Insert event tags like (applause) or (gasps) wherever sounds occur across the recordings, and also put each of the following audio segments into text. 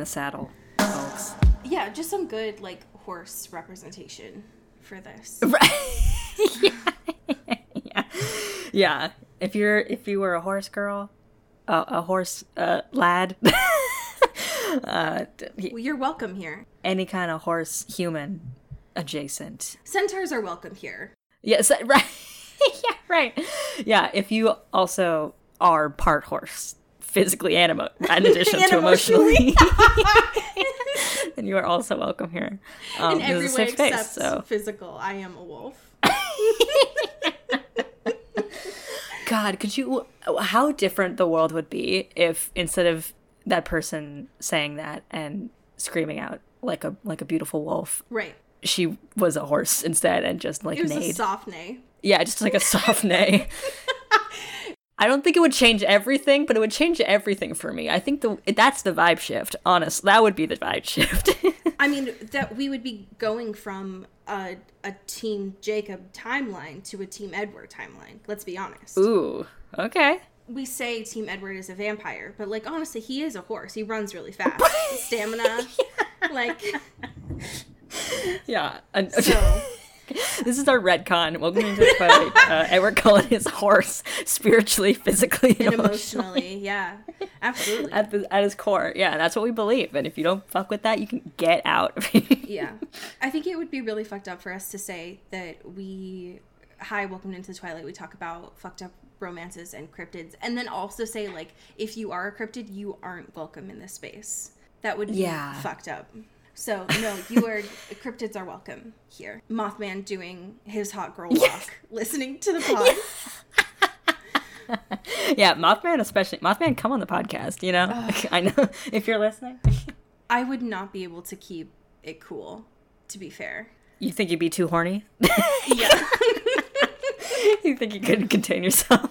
In the saddle, folks. Yeah, just some good like horse representation for this. (laughs) Right. yeah. (laughs) yeah. Yeah. If you're if you were a horse girl, uh, a horse uh, lad, (laughs) uh, Well, you're welcome here. any kind of horse human adjacent. Centaurs are welcome here. Yes, right. yeah, right. Yeah, if you also are part horse, physically and emo- (laughs) in addition to emotionally, (laughs) (laughs) and you are also welcome here. Um, In every way space, except so physical, I am a wolf. God, could you? How different the world would be if instead of that person saying that and screaming out like a like a beautiful wolf, Right. she was a horse instead and just like It was a soft neigh. Yeah, just like a soft neigh. I don't think it would change everything, but it would change everything for me. I think the that's the vibe shift. Honest, that would be the vibe shift. (laughs) I mean, that we would be going from a, a Team Jacob timeline to a Team Edward timeline. Let's be honest. Ooh, okay. We say Team Edward is a vampire, but like honestly, he is a horse. He runs really (laughs) fast. Stamina. (laughs) Like, Yeah. And- so. (laughs) this is our retcon. Welcome to the fight. Uh, (laughs) Edward Cullen is horse, spiritually, physically, and, and emotionally. emotionally, yeah. Absolutely. At, the, at his core, yeah, that's what we believe. And if you don't fuck with that, you can get out. (laughs) yeah. I think it would be really fucked up for us to say that we, hi, welcome into the Twilight, we talk about fucked up romances and cryptids, and then also say, like, if you are a cryptid, you aren't welcome in this space. That would be Yeah. fucked up. So, no, you are, cryptids are welcome here. Mothman doing his hot girl walk, listening to the (laughs) pod. (laughs) yeah, Mothman, especially Mothman, come on the podcast. You know, (laughs) I know if you're listening. I would not be able to keep it cool, to be fair. You think you'd be too horny? Yeah. you think you couldn't contain yourself?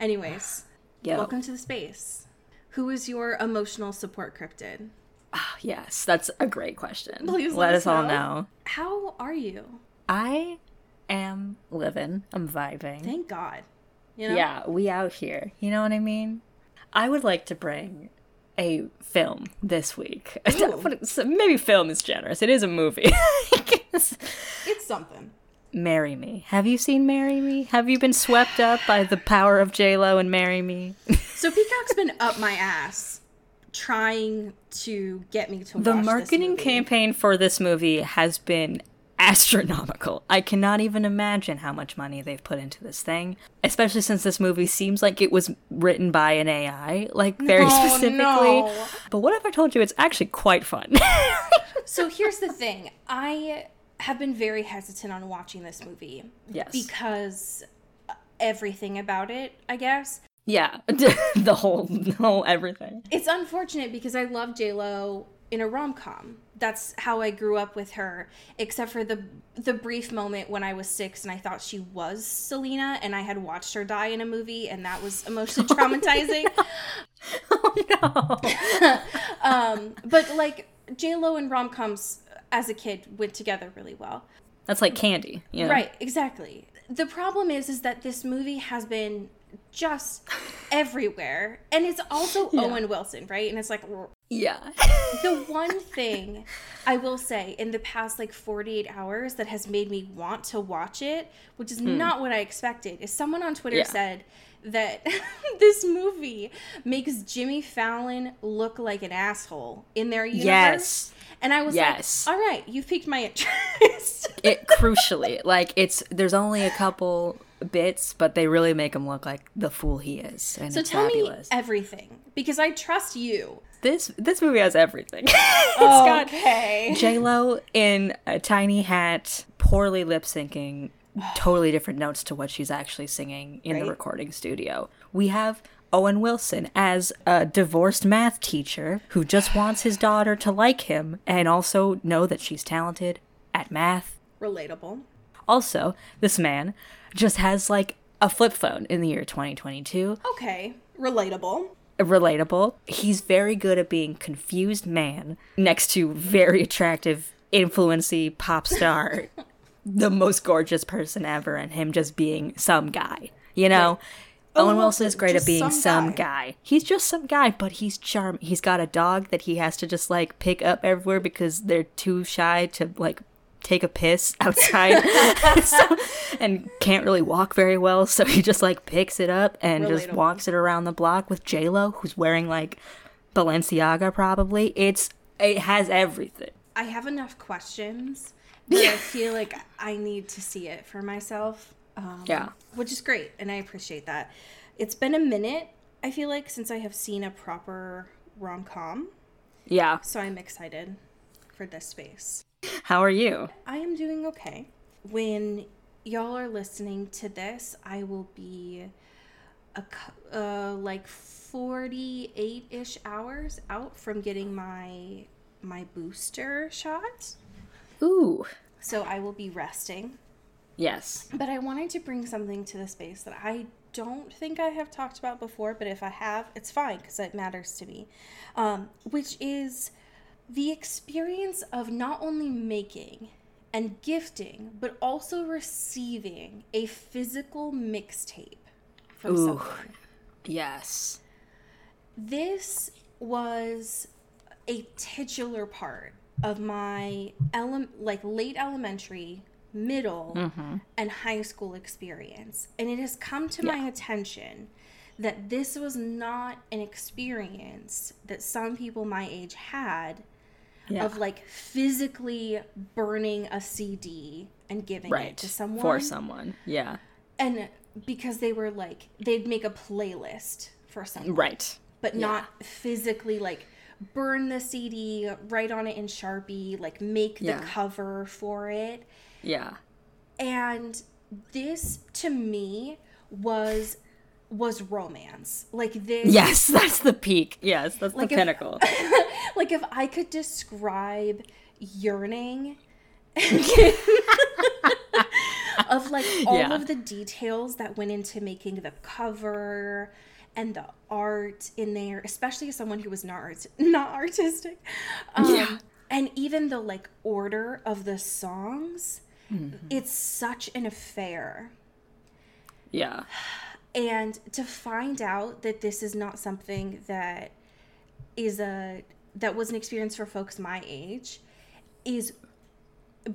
Anyways, Yeah. welcome to the space. Who is your emotional support cryptid? Ah, yes, that's a great question. Please let, let us all know. know. How are you? I am living. I'm vibing. Thank God. You know? Yeah, we out here. You know what I mean? I would like to bring a film this week. (laughs) Maybe film is generous. It is a movie. (laughs) It's something. Marry Me. Have you seen Marry Me? Have you been swept up by the power of J Lo and Marry Me? (laughs) So Peacock's been up my ass trying to get me to the watch this marketing campaign for this movie has been (laughs) astronomical. I cannot even imagine how much money they've put into this thing, especially since this movie seems like it was written by an AI, like very No, specifically. no. But what if I told you it's actually quite fun? (laughs) So here's the thing. I have been very hesitant on watching this movie. Yes. Because everything about it, I guess. Yeah, (laughs) the whole, the whole everything. It's unfortunate because I love J Lo in a rom com. That's how I grew up with her, except for the the brief moment when I was six and I thought she was Selena, and I had watched her die in a movie, and that was emotionally (laughs) traumatizing. Oh no. (laughs) um, but like J Lo and rom coms as a kid went together really well. That's like candy, you know? Right, exactly. The problem is is that this movie has been just everywhere. And it's also (laughs) Owen Wilson, right? And it's like Yeah. the one thing I will say in the past like 48 hours that has made me want to watch it, which is hmm. not what I expected, is someone on Twitter. Yeah. said that (laughs) this movie makes Jimmy Fallon look like an asshole in their universe. Yes. And I was Yes. like, all right, you've piqued my (laughs) interest. it crucially like it's there's only a couple bits but they really make him look like the fool he is and so it's tell fabulous me everything because I trust you. this this movie has everything (laughs) it's got okay. j-lo in a tiny hat poorly lip syncing (sighs) totally different notes to what she's actually singing in the recording studio. We have Owen Wilson as a divorced math teacher who just (sighs) wants his daughter to like him and also know that she's talented at math. Relatable. Also, this man just has like a flip phone in the year 2022 Okay. Relatable. relatable. He's very good at being confused man next to very attractive, influency pop star, (laughs) the most gorgeous person ever, and him just being some guy. You know, Owen Owen Wilson is great at being some some guy. guy. He's just some guy, but he's charm. He's got a dog that he has to just like pick up everywhere because they're too shy to like take a piss (laughs) outside So- and can't really walk very well so he just like picks it up and just walks it around the block with j-lo who's wearing like balenciaga probably it's it has everything I have enough questions (laughs) that I feel like I need to see it for myself. Um, Yeah. Which is great, and I appreciate that. It's been a minute, I feel like, since I have seen a proper rom com, yeah so I'm excited for this space. How are you I am doing okay. When y'all are listening to this, I will be a uh, like 48 ish hours out from getting my my booster shot. ooh So I will be resting. yes But I wanted to bring something to the space that I don't think I have talked about before, but if I have, it's fine because it matters to me. Um, which is the experience of not only making and gifting, but also receiving a physical mixtape from Ooh. someone. yes This was a titular part of my ele- like late elementary, middle, mm-hmm. and high school experience. And it has come to my attention that this was not an experience that some people my age had yeah. of like physically burning a CD and giving right. it to someone for someone. yeah. And because they were like they'd make a playlist for someone. Right. But not physically like burn the CD, write on it in Sharpie, like make the Yeah. cover for it. yeah. And this to me was was romance. Like this yes (laughs) that's the peak yes that's Like the if- pinnacle (laughs) like if I could describe yearning (laughs) of like all Yeah. of the details that went into making the cover and the art in there, especially as someone who was not art- not artistic, um, Yeah. and even the like order of the songs, Mm-hmm. it's such an affair. yeah (sighs) (sighs) (sighs) and to find out that this is not something that is a that was an experience for folks my age is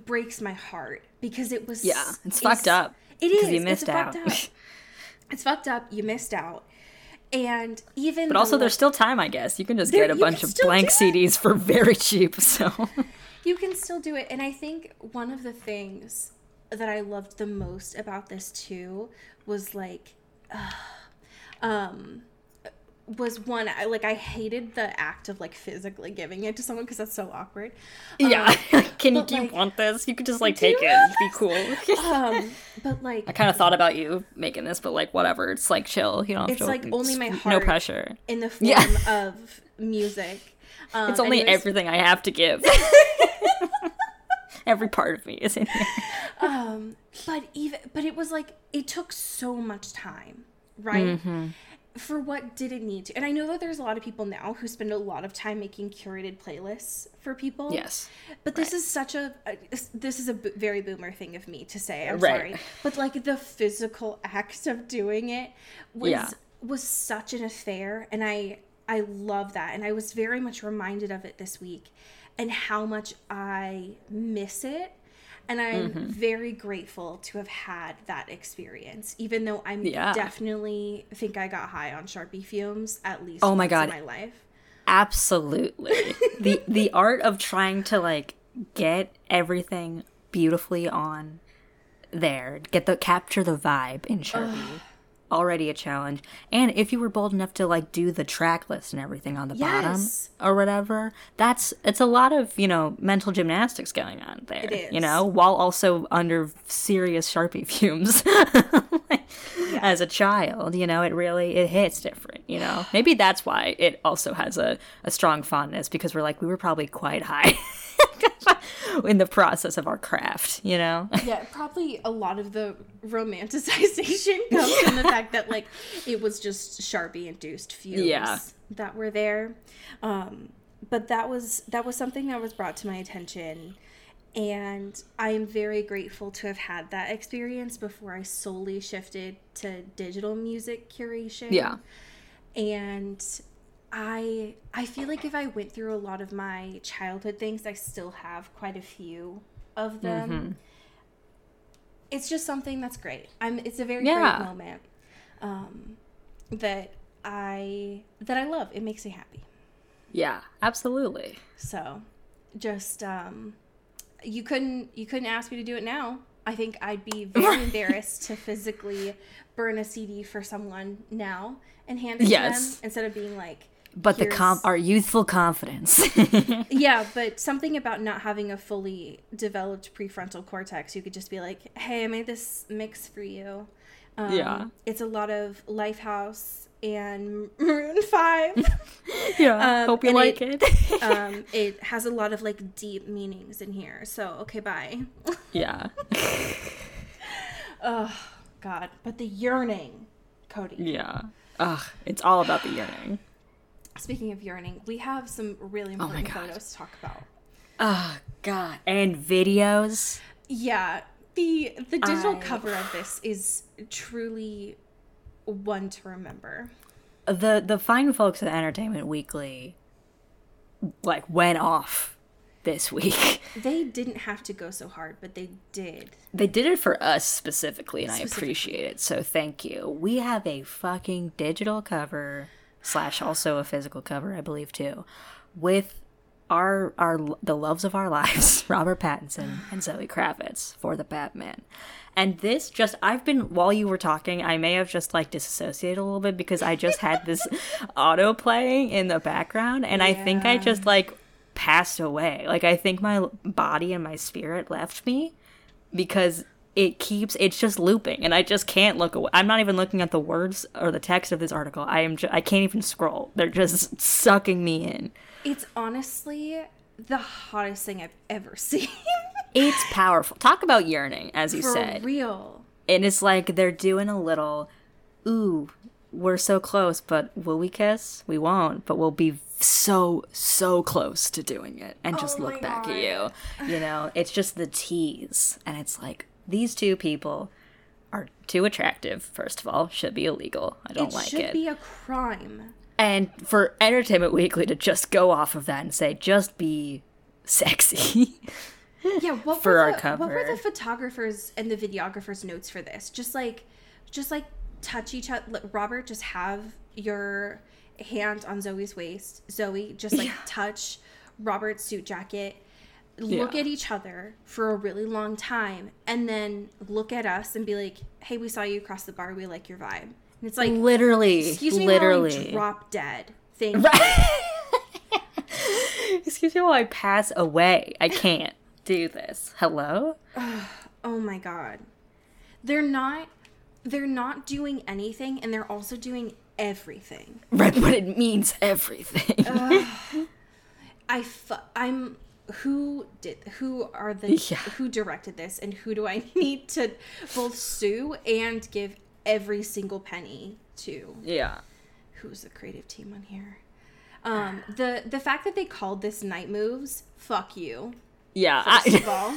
breaks my heart because it was yeah it's fucked up it is you it's missed fucked out up. it's fucked up you missed out and even But also, like, there's still time, I guess. You can just There- get a bunch of blank. CDs for very cheap. (laughs) So, you can still do it and i think one of the things that i loved the most about this too was like (sighs) um was one I like I hated the act of like physically giving it to someone because that's so awkward. yeah. (laughs) can you, do you want this? You could just like take it and be cool. (laughs) Um, but like I kind of thought about you making this, but like whatever. It's like chill. You don't It's to. like only my heart. No pressure. in the form Yeah. of music. (laughs) Um, It's only anyways, everything I have to give. Every part of me is in here. Um, but even but it was like it took so much time, right? Mm-hmm. For what did it need to? And I know that there's a lot of people now who spend a lot of time making curated playlists for people. Yes. But this is such a, a this is a b- very boomer thing of me to say. I'm Right. sorry, but like the physical (laughs) act of doing it was Yeah. was such an affair, and I I love that, and I was very much reminded of it this week, and how much I miss it. And I'm Mm-hmm. very grateful to have had that experience, even though I'm Yeah. definitely think I got high on Sharpie fumes at least Oh my God. in my life. Absolutely. (laughs) the the art of trying to like get everything beautifully on there, get the capture the vibe in Sharpie already a challenge. And if you were bold enough to like do the track list and everything on the Yes. bottom or whatever, that's it's a lot of, you know, mental gymnastics going on there. It You know, while also under serious Sharpie fumes. (laughs) As a child, you know, it really it hits different, you know. Maybe that's why it also has a, a strong fondness because we're like we were probably quite high (laughs) (laughs) in the process of our craft, you know. (laughs) Yeah, probably a lot of the romanticization comes from the fact that like it was just Sharpie induced fumes Yeah. that were there. Um, but that was that was something that was brought to my attention and I am very grateful to have had that experience before I solely shifted to digital music curation. Yeah. And I I feel like if I went through a lot of my childhood things, I still have quite a few of them. Mm-hmm. It's just something that's great. I'm it's a very Yeah. great moment. Um that I that I love. It makes me happy. Yeah, absolutely. So just um you couldn't you couldn't ask me to do it now. I think I'd be (laughs) very embarrassed to physically burn a CD for someone now and hand it to them instead of being like But the com- our youthful confidence. (laughs) Yeah, but something about not having a fully developed prefrontal cortex, you could just be like, "Hey, I made this mix for you." Um, Yeah. it's a lot of Lifehouse and Maroon (laughs) Five. (laughs) yeah, Um, hope you like it- it. um, it has a lot of like deep meanings in here. So okay, bye. yeah. oh God, but the yearning, Cody. Yeah. Ugh, it's all about the yearning. Speaking of yearning, we have some really oh important God. photos to talk about. Oh god. And videos. Yeah, the the digital I- cover of this is truly one to remember. The the fine folks at Entertainment Weekly like went off this week. (laughs) They didn't have to go so hard, but they did. They did it for us specifically, and I appreciate it. So thank you. We have a fucking digital cover slash also a physical cover, I believe too, with our our the loves of our (laughs) lives, Robert Pattinson and Zoe Kravitz for the Batman. And this just I've been while you were talking, I may have just like disassociated a little bit because I just had this (laughs) auto playing in the background, and I think I just like passed away. Like I think my body and my spirit left me because it keeps it's just looping and I just can't look away. I'm not even looking at the words or the text of this article. I am ju- I can't even scroll. They're just sucking me in. It's honestly the hottest thing I've ever (laughs) seen. It's powerful. Talk about yearning as you For said. real. and it's like they're doing a little ooh, we're so close, but will we kiss? We won't, but we'll be so so close to doing it and just Oh look back God. at you. You know, it's just the tease and it's like these two people are too attractive, first of all, should be illegal. I don't like it like should it. be a crime. And for Entertainment Weekly to just go off of that and say, just be sexy. (laughs) Yeah, what (laughs) For were our the, What were the photographers and the videographers' notes for this? Just like, just like touch each other. Robert, just have your hand on Zoe's waist. Zoe, just like (laughs) touch Robert's suit jacket. Look Yeah. at each other for a really long time, and then look at us and be like, "Hey, we saw you across the bar. We like your vibe." And it's like, literally, excuse me, while I literally. drop dead. Thank you. (laughs) Excuse me while I pass away. I can't do this. Hello? (sighs) Oh my god. They're not they're not doing anything and they're also doing everything. Right, but it means everything. I fu- I'm who did who are the Yeah. who directed this and who do I (laughs) need to both sue and give every single penny to? yeah. Who's the creative team on here? Um the the fact that they called this night moves, fuck you. Yeah. First of (laughs) all.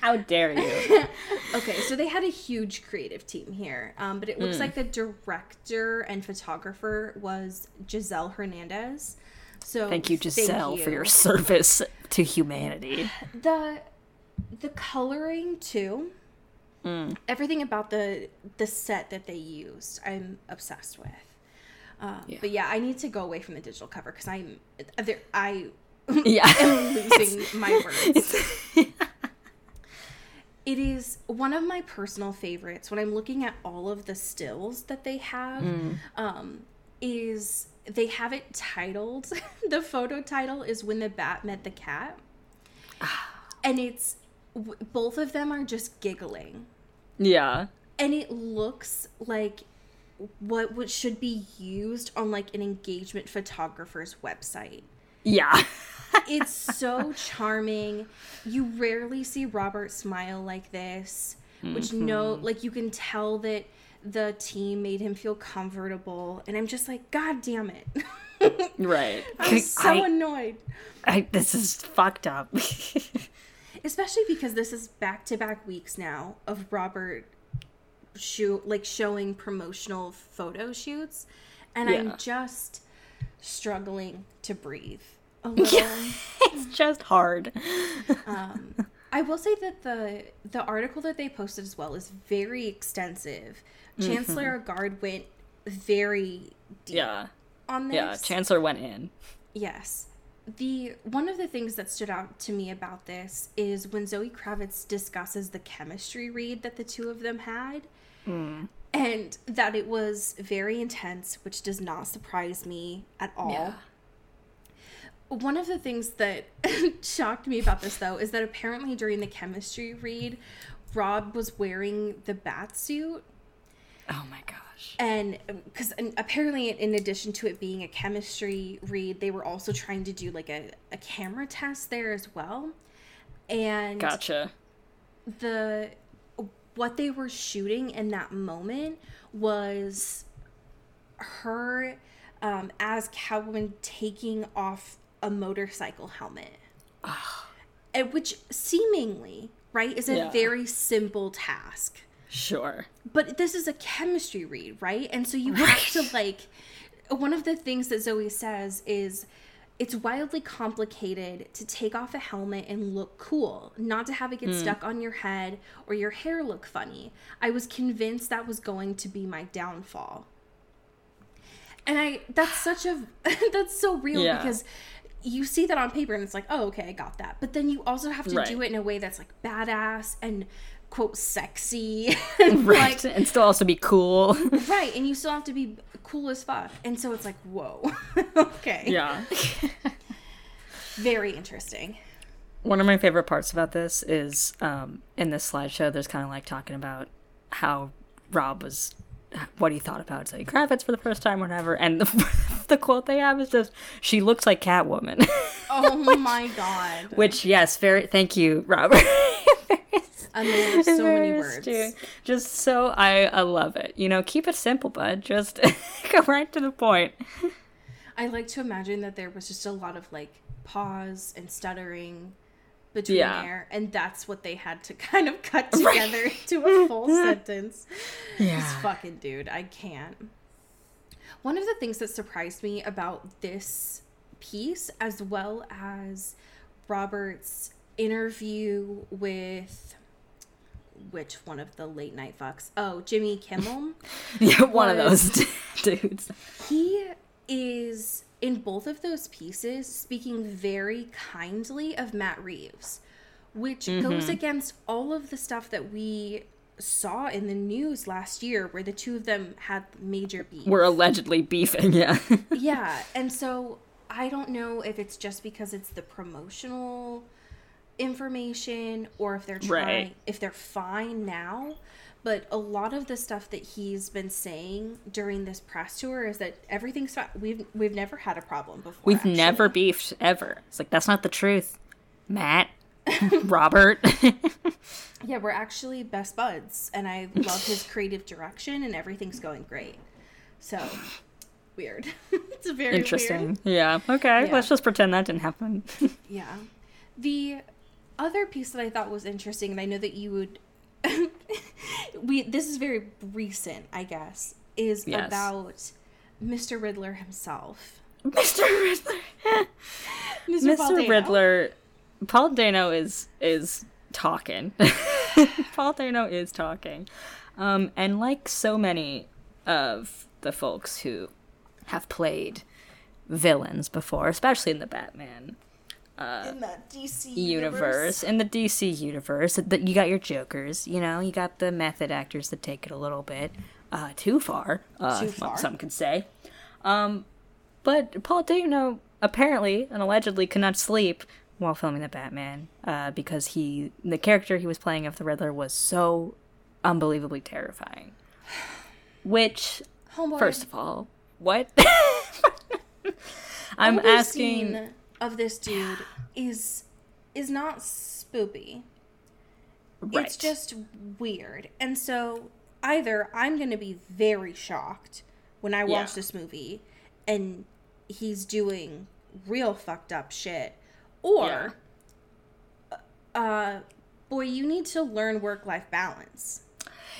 how dare you? (laughs) Okay, so they had a huge creative team here, um, but it looks like the director and photographer was Giselle Hernandez. So Thank you, Giselle, for you. your service to humanity. the the coloring too. Hmm. Everything about the the set that they used, I'm obsessed with. Uh, But yeah, I need to go away from the digital cover because I'm there. I (laughs) Yeah. am (laughs) losing my words. (laughs) it is one of my personal favorites when I'm looking at all of the stills that they have. Um, is they have it titled. (laughs) the photo title is "When the Bat Met the Cat," (sighs) and it's both of them are just giggling, Yeah. and it looks like what should be used on like an engagement photographer's website. Yeah. (laughs) It's so charming. You rarely see Robert smile like this, which mm-hmm. no, like you can tell that the team made him feel comfortable, and I'm just like, God damn it! (laughs) right. I'm so I, annoyed, I, this is fucked up. (laughs) especially because this is back to back weeks now of Robert shoot like showing promotional photo shoots, and Yeah. I'm just struggling to breathe (laughs) little. it's just hard. Um, I will say that the the article that they posted as well is very extensive. Chancellor mm-hmm. Guard went very deep Yeah. on this. Yeah. Chancellor went in. yes. The one of the things that stood out to me about this is when Zoe Kravitz discusses the chemistry read that the two of them had. Mm. And that it was very intense, which does not surprise me at all. Yeah. One of the things that (laughs) shocked me about this, though, is that apparently during the chemistry read, Rob was wearing the bat suit. Oh my gosh. And because apparently, in addition to it being a chemistry read, they were also trying to do like a, a camera test there as well. And Gotcha. the what they were shooting in that moment was her um, as Catwoman taking off a motorcycle helmet, and which seemingly right is a Yeah. very simple task. Sure. But this is a chemistry read, right? And so you have to like one of the things that Zoe says is it's wildly complicated to take off a helmet and look cool, not to have it get hmm. stuck on your head or your hair look funny. I was convinced that was going to be my downfall. And I that's (sighs) such a (laughs) that's so real Yeah. because you see that on paper and it's like, "Oh, okay, I got that." But then you also have to Right. do it in a way that's like badass and quote sexy (laughs) and Right. like and still also be cool. right and you still have to be cool as fuck and so it's like whoa (laughs) okay yeah. (laughs) very interesting One of my favorite parts about this is um, in this slideshow, there's kind of like talking about how Rob was, what he thought about Zoe Kravitz for the first time, whatever. And the, the quote they have is just, she looks like Catwoman. oh my god Which, yes, very, thank you, Robert. And there were so many words astute. Just so, I, I love it. You know, keep it simple, bud. Just (laughs) go right to the point. i like to imagine that there was just a lot of like pause and stuttering between Yeah. there and that's what they had to (laughs) kind of cut together to a full (laughs) sentence Yeah. This fucking dude, I can't. One of the things that surprised me about this piece, as well as Robert's interview with which one of the late night fucks? Oh, Jimmy Kimmel. (laughs) Yeah, one of those (laughs) dudes. he is in both of those pieces speaking very kindly of Matt Reeves, which goes mm-hmm. against all of the stuff that we saw in the news last year where the two of them had major beef. We're allegedly beefing, yeah. (laughs) yeah, and so I don't know if it's just because it's the promotional information or if they're trying Right. if they're fine now. But a lot of the stuff that he's been saying during this press tour is that everything's fine. We've we've never had a problem before. We've actually. never beefed ever. It's like that's not the truth. Matt, (laughs) Robert. (laughs) Yeah, we're actually best buds, and I love his creative direction, and everything's going great. So weird. (laughs) it's very Interesting. Weird. Yeah. Okay. Yeah. Let's just pretend that didn't happen. Yeah. The other piece that I thought was interesting, and I know that you would (laughs) we this is very recent, I guess, is Yes. about Mr. Riddler himself. (laughs) Mr. Riddler. (laughs) Mr. Paul Mr. Dano. Riddler. Paul Dano is is talking. Paul Dano is talking. Um, and like so many of the folks who have played villains before, especially in the Batman in that DC universe in the DC universe that you got your jokers you know you got the method actors that take it a little bit uh, too far uh, Too far. some could say um, but Paul Dano apparently and allegedly could not sleep while filming the Batman uh, because he the character he was playing of the Riddler was so unbelievably terrifying which (sighs) Homeboy. first of all what (laughs) I'm asking scene of this dude is is not spoopy. right. It's just weird. And so either I'm going to be very shocked when I watch Yeah. this movie and he's doing real fucked up shit or uh boy you need to learn work life balance.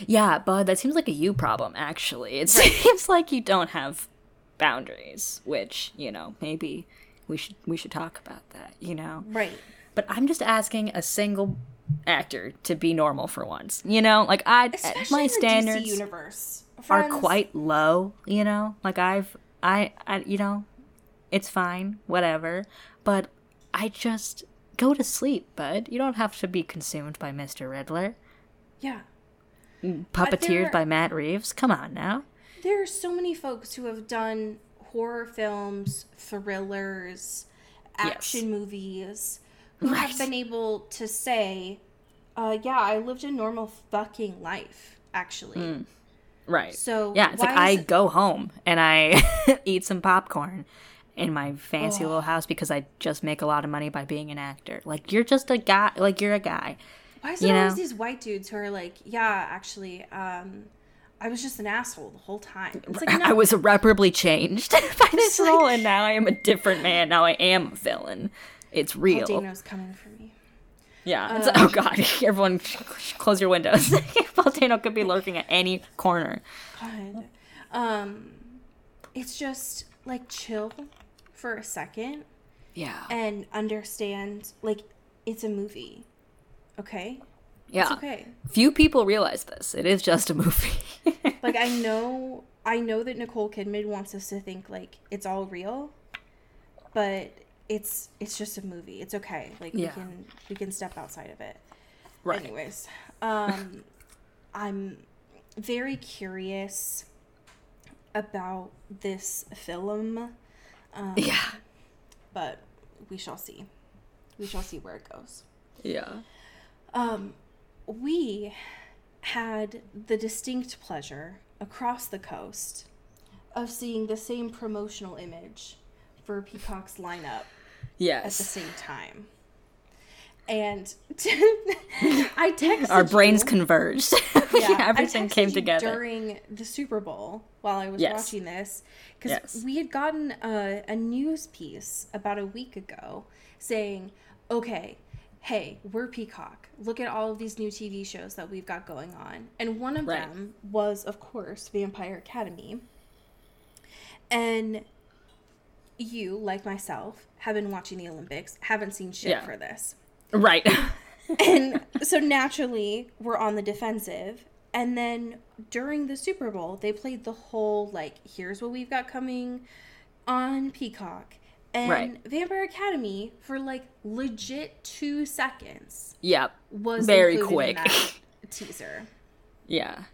Yeah, bud, that seems like a you problem, actually. It (laughs) seems like you don't have boundaries, which, you know, maybe we should we should talk about that, you know. Right. But I'm just asking a single actor to be normal for once. You know, like I Especially my in the DC standards universe. are quite low, you know? Like I've I I you know, it's fine, whatever, but I just go to sleep, bud. You don't have to be consumed by Mr. Riddler. Yeah. Mm, puppeteered there- by Matt Reeves. Come on now. There are so many folks who have done horror films, thrillers, action movies, who Right. have been able to say, uh, yeah, I lived a normal fucking life, actually. Right. So, yeah, it's like I it- go home and I (laughs) eat some popcorn in my fancy little house because I just make a lot of money by being an actor. Like you're just a guy. Like you're a guy. Why is there always these white dudes who are like, yeah, actually, um, I was just an asshole the whole time? It's like, (laughs) no, I was irreparably changed (laughs) by this like- role, and now I am a different man. Now I am a villain. It's real. Dano's coming for me. Yeah. It's, oh God! (laughs) Everyone, close your windows. Paul Dano could be lurking at any corner. God. Um, it's just like chill for a second. Yeah. and understand like it's a movie. Okay? Yeah. It's okay. Few people realize this. It is just a movie. (laughs) Like I know I know that Nicole Kidman wants us to think like it's all real, but it's it's just a movie. It's okay. Like Yeah. we can we can step outside of it. Right. Anyways, um (laughs) I'm very curious about this film, Um, yeah. but we shall see. We shall see where it goes. Yeah. Um, we had the distinct pleasure across the coast of seeing the same promotional image for Peacock's lineup at the same time. And (laughs) I texted Our brains you- converged. (laughs) yeah, Everything came together. during the Super Bowl while I was Yes. watching this because Yes. we had gotten a, a news piece about a week ago saying, "Okay, hey, we're Peacock. Look at all of these new TV shows that we've got going on." And one of Right. them was, of course, Vampire Academy. And you, like myself, have been watching the Olympics, haven't seen shit Yeah. for this right. (laughs) and so naturally we're on the defensive and then during the super bowl they played the whole like here's what we've got coming on peacock and Right. vampire academy for like legit two seconds yep. was Very quick. (laughs) teaser Yeah.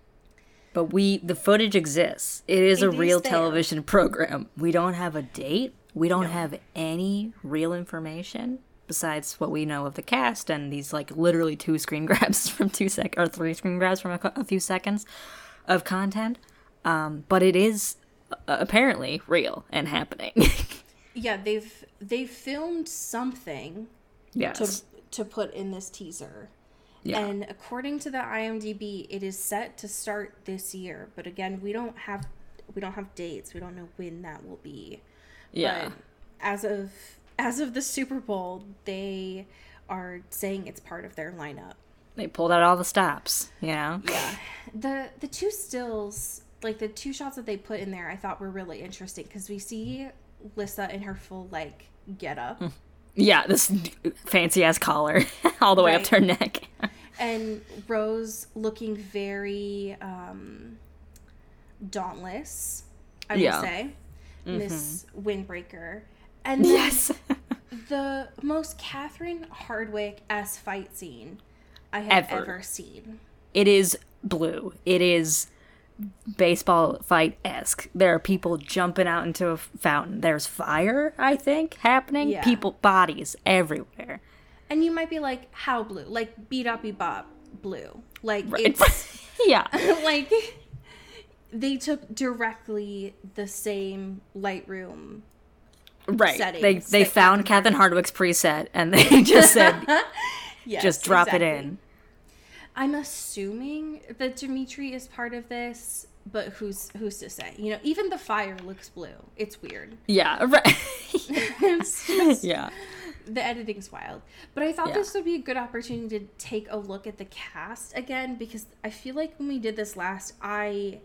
But we the footage exists. It is a It is real there. television (laughs) program. We don't have a date. We don't have any real information besides what we know of the cast and these like literally two screen (laughs) grabs from two sec or three screen grabs from a, a few seconds of content. Um, but it is uh, apparently real and happening. Yeah they've they've filmed something yes. to to put in this teaser Yeah. And according to the IMDb, it is set to start this year. But again, we don't have we don't have dates. We don't know when that will be. yeah. But as of as of the Super Bowl, they are saying it's part of their lineup. They pulled out all the stops, you know? Yeah. The the two stills, like the two shots that they put in there, I thought were really interesting because we see Lissa in her full like get up. Yeah, this fancy ass collar (laughs) all the way up to her neck. and Rose looking very um, dauntless, I would Yeah. say, Miss Windbreaker. And yes. (laughs) the most Catherine Hardwicke s fight scene I have Ever. ever, seen. It is blue. It is baseball fight esque. There are people jumping out into a fountain. There's fire, I think, happening. Yeah. People, bodies everywhere. And you might be like, how blue? Like beat up bop blue. Like Right. it's (laughs) yeah. (laughs) like they took directly the same Lightroom. Right. settings They they found Catherine Hardwicke's preset and (laughs) they just said Yes, just drop it in. I'm assuming that Dimitri is part of this, but who's who's to say? You know, even the fire looks blue. It's weird. Yeah. (laughs) Right. (laughs) Just- yeah. the editing's wild. But I thought Yeah. this would be a good opportunity to take a look at the cast again because I feel like when we did this last, I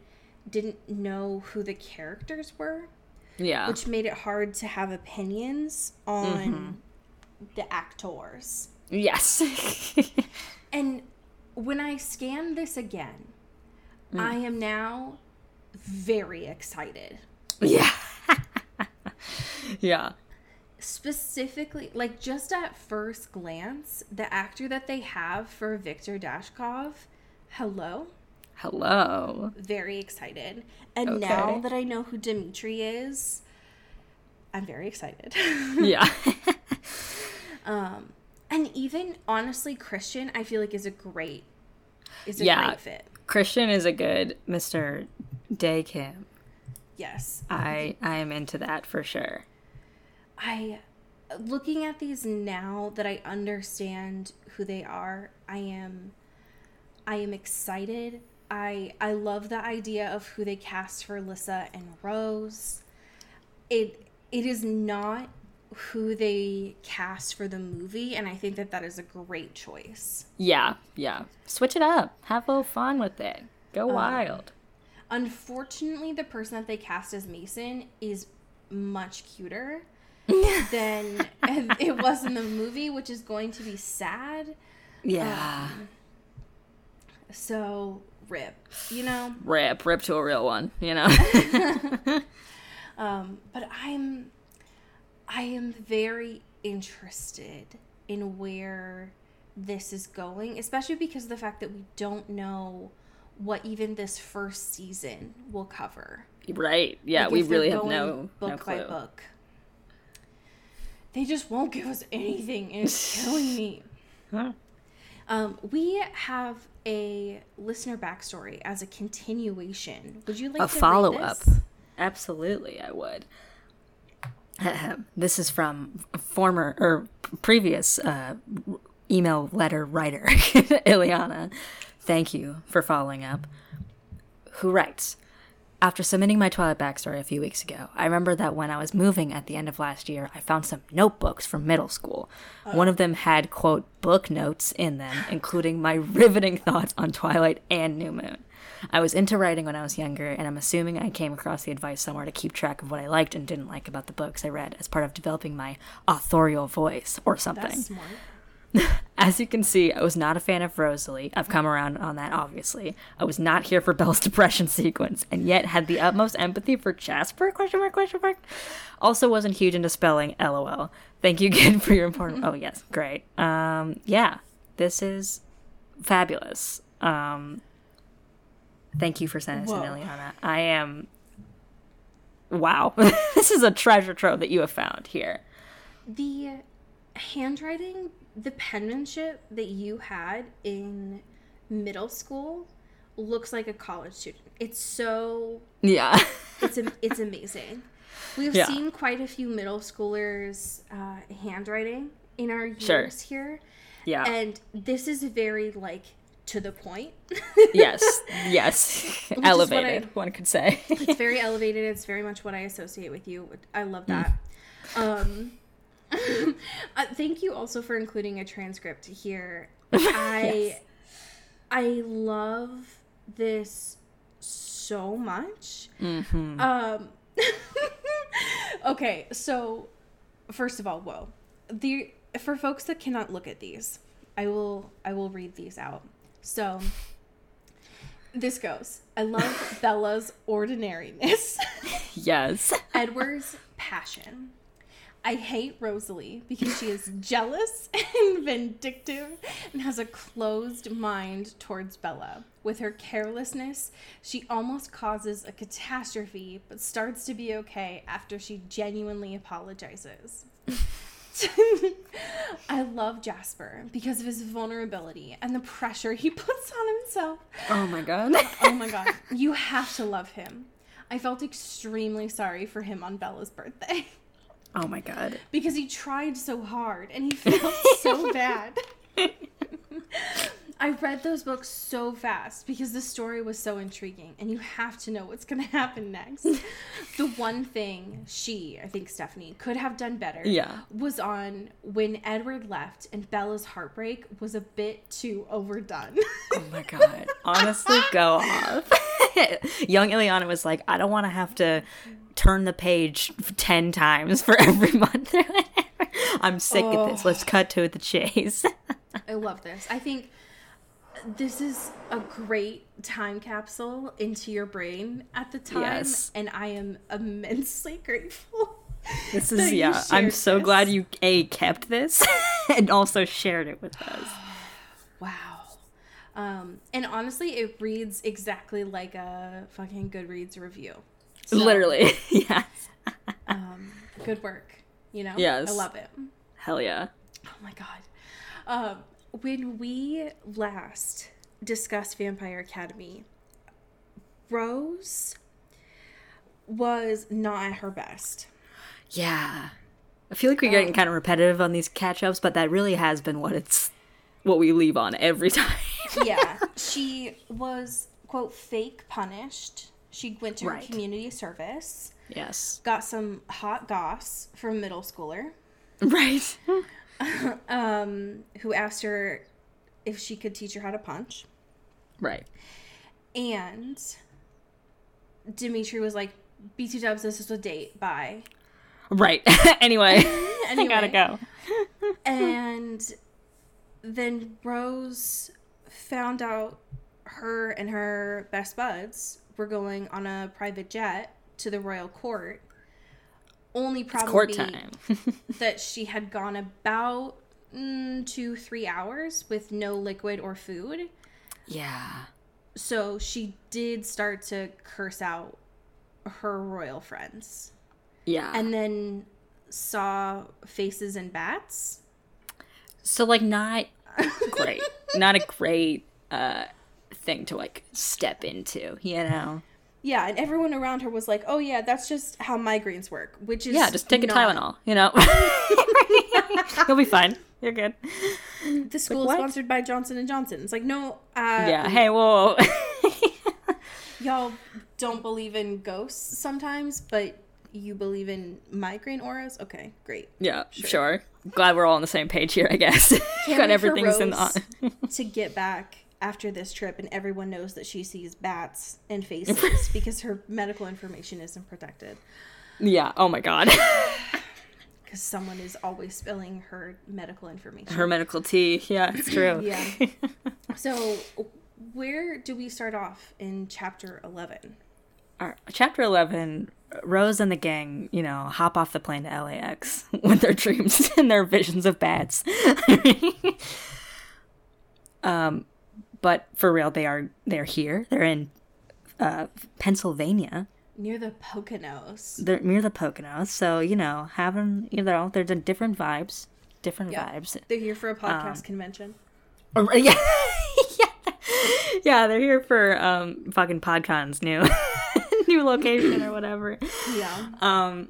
didn't know who the characters were, Yeah. which made it hard to have opinions on Mm-hmm. the actors. yes. (laughs) And when I scan this again, Mm. I am now very excited. yeah. (laughs) yeah. Specifically, like just at first glance, the actor that they have for Victor Dashkov, hello, Hello. very excited. And now that I know who Dimitri is, I'm very excited. (laughs) Yeah. um, and even honestly, Christian, I feel like is a great, is a Yeah. great fit. Christian is a good Mr. Dae Kim. Yes, I I am into that for sure. I looking at these now that I understand who they are, I am I am excited. I I love the idea of who they cast for Lissa and Rose. It it is not who they cast for the movie and I think that that is a great choice. Yeah, yeah. Switch it up. Have a little fun with it. Go wild. Unfortunately, the person that they cast as Mason is much cuter (laughs) than (laughs) it was in the movie, which is going to be sad. Yeah. So rip, you know. rip, rip to a real one, you know? (laughs) Um, but I'm, I am very interested in where this is going, especially because of the fact that we don't know what even this first season will cover. right. Yeah, Like, we really have no, book no by book. They just won't give us anything, and it's (laughs) killing me. Huh. Um, we have a listener backstory as a continuation. Would you like a follow up. Absolutely, I would. (laughs) this is from former or previous uh, email letter writer, (laughs) Ileana. Thank you for following up. Who writes? After submitting my Twilight backstory a few weeks ago, I remember that when I was moving at the end of last year, I found some notebooks from middle school. One of them had, quote, book notes in them, including my (laughs) riveting thoughts on Twilight and New Moon. I was into writing when I was younger, and I'm assuming I came across the advice somewhere to keep track of what I liked and didn't like about the books I read as part of developing my authorial voice or something. (laughs) As you can see, I was not a fan of Rosalie. I've come around on that, obviously. I was not here for (laughs) Belle's depression sequence, and yet had the utmost empathy for Jasper? Question mark? Question mark? Also, wasn't huge into spelling. LOL. Thank you again for your important. (laughs) oh yes, great. Um, yeah, this is fabulous. Um, thank you for sending in, Whoa. Ileana. I am. Wow, (laughs) this is a treasure trove that you have found here. The handwriting, the penmanship that you had in middle school looks like a college student. It's so Yeah. (laughs) it's am- it's amazing. We've Yeah. seen quite a few middle schoolers uh, handwriting in our years Sure. here, yeah. and this is very like to the point. yes, (laughs) yes, I- elevated. one could say. it's very elevated. It's very much what I associate with you. I love that. Um, (laughs) uh, thank you also for including a transcript here. (laughs) I I love this so much. Um, okay, so first of all, whoa, the for folks that cannot look at these, I will I will read these out. So this goes. I love (laughs) Bella's ordinariness. yes. (laughs) Edward's passion. I hate Rosalie because she is jealous (laughs) and vindictive and has a closed mind towards Bella. With her carelessness, she almost causes a catastrophe, but starts to be okay after she genuinely apologizes. (laughs) I love Jasper because of his vulnerability and the pressure he (laughs) puts on himself. Oh my god. (laughs) Oh my god, you have to love him. I felt extremely sorry for him on Bella's birthday Oh my god. because he tried so hard and he felt so bad. I read those books so fast because the story was so intriguing and you have to know what's going (laughs) to happen next. the one thing she, I think Stephenie, could have done better Yeah. was on when Edward left and Bella's heartbreak was a bit too overdone. Oh my god. Honestly, (laughs) go off. (laughs) Young Ileana was like, I don't want to have to turn the page 10 times for every month. I'm sick of this. Let's cut to the chase. I love this. I think this is a great time capsule into your brain at the time, Yes. and I am immensely (laughs) grateful. This is yeah. I'm so this. glad you, A, kept this (laughs) and also shared it with us. (sighs) Wow. Um, and honestly, it reads exactly like a fucking Goodreads review. So, Literally. (laughs) yes. Um, good work. You know? Yes. I love it. Hell yeah. Oh my god. Um, when we last discussed Vampire Academy, Rose was not at her best. Yeah. I feel like we're getting um, kind of repetitive on these catch ups, but that really has been what it's what we leave on every (laughs) time. Yeah. (laughs) she was, quote, fake punished. She went to her Right. community service, yes. got some hot goss from middle schooler, Right. (laughs) (laughs) um, who asked her if she could teach her how to punch. Right. And Dimitri was like, BT dubs, this is a date. Bye. Right. (laughs) anyway, (laughs) I Anyway. gotta go. and then Rose found out her and her best buds were going on a private jet to the royal court. Only It's probably court time. (laughs) that she had gone about mm, two, three hours with no liquid or food. yeah. So she did start to curse out her royal friends. Yeah. And then saw faces and bats. so like not great. not a great uh thing to like step into, you know. Yeah, and everyone around her was like, "Oh yeah, that's just how migraines work," which is Yeah, just take a Tylenol, you know. (laughs) You'll be fine. You're good. The school is what? sponsored by Johnson and Johnson. It's like, no, uh, yeah. Hey, whoa. (laughs) y'all don't believe in ghosts sometimes, but you believe in migraine auras. Okay, great. yeah, sure. Glad we're all on the same page here, I guess. (laughs) Got everything's in the to get back after this trip, and everyone knows that she sees bats and (laughs) faces because her medical information isn't protected. Yeah. Oh my god. (laughs) Because someone is always spilling her medical information. Her medical tea. Yeah, it's true. (clears throat) Yeah. (laughs) so, where do we start off in chapter 11? All right, chapter 11 Rose and the gang, you know, hop off the plane to LAX with their dreams and their visions of bats. um, but for real, they are they're here. They're in uh, Pennsylvania. Near the Poconos. They're near the Poconos, so you know, having you know, there's a different vibes, different vibes. They're here for a podcast Um, convention. Or- (laughs) yeah, yeah, yeah. They're here for um fucking PodCon's new (laughs) new location or whatever. Yeah. Um,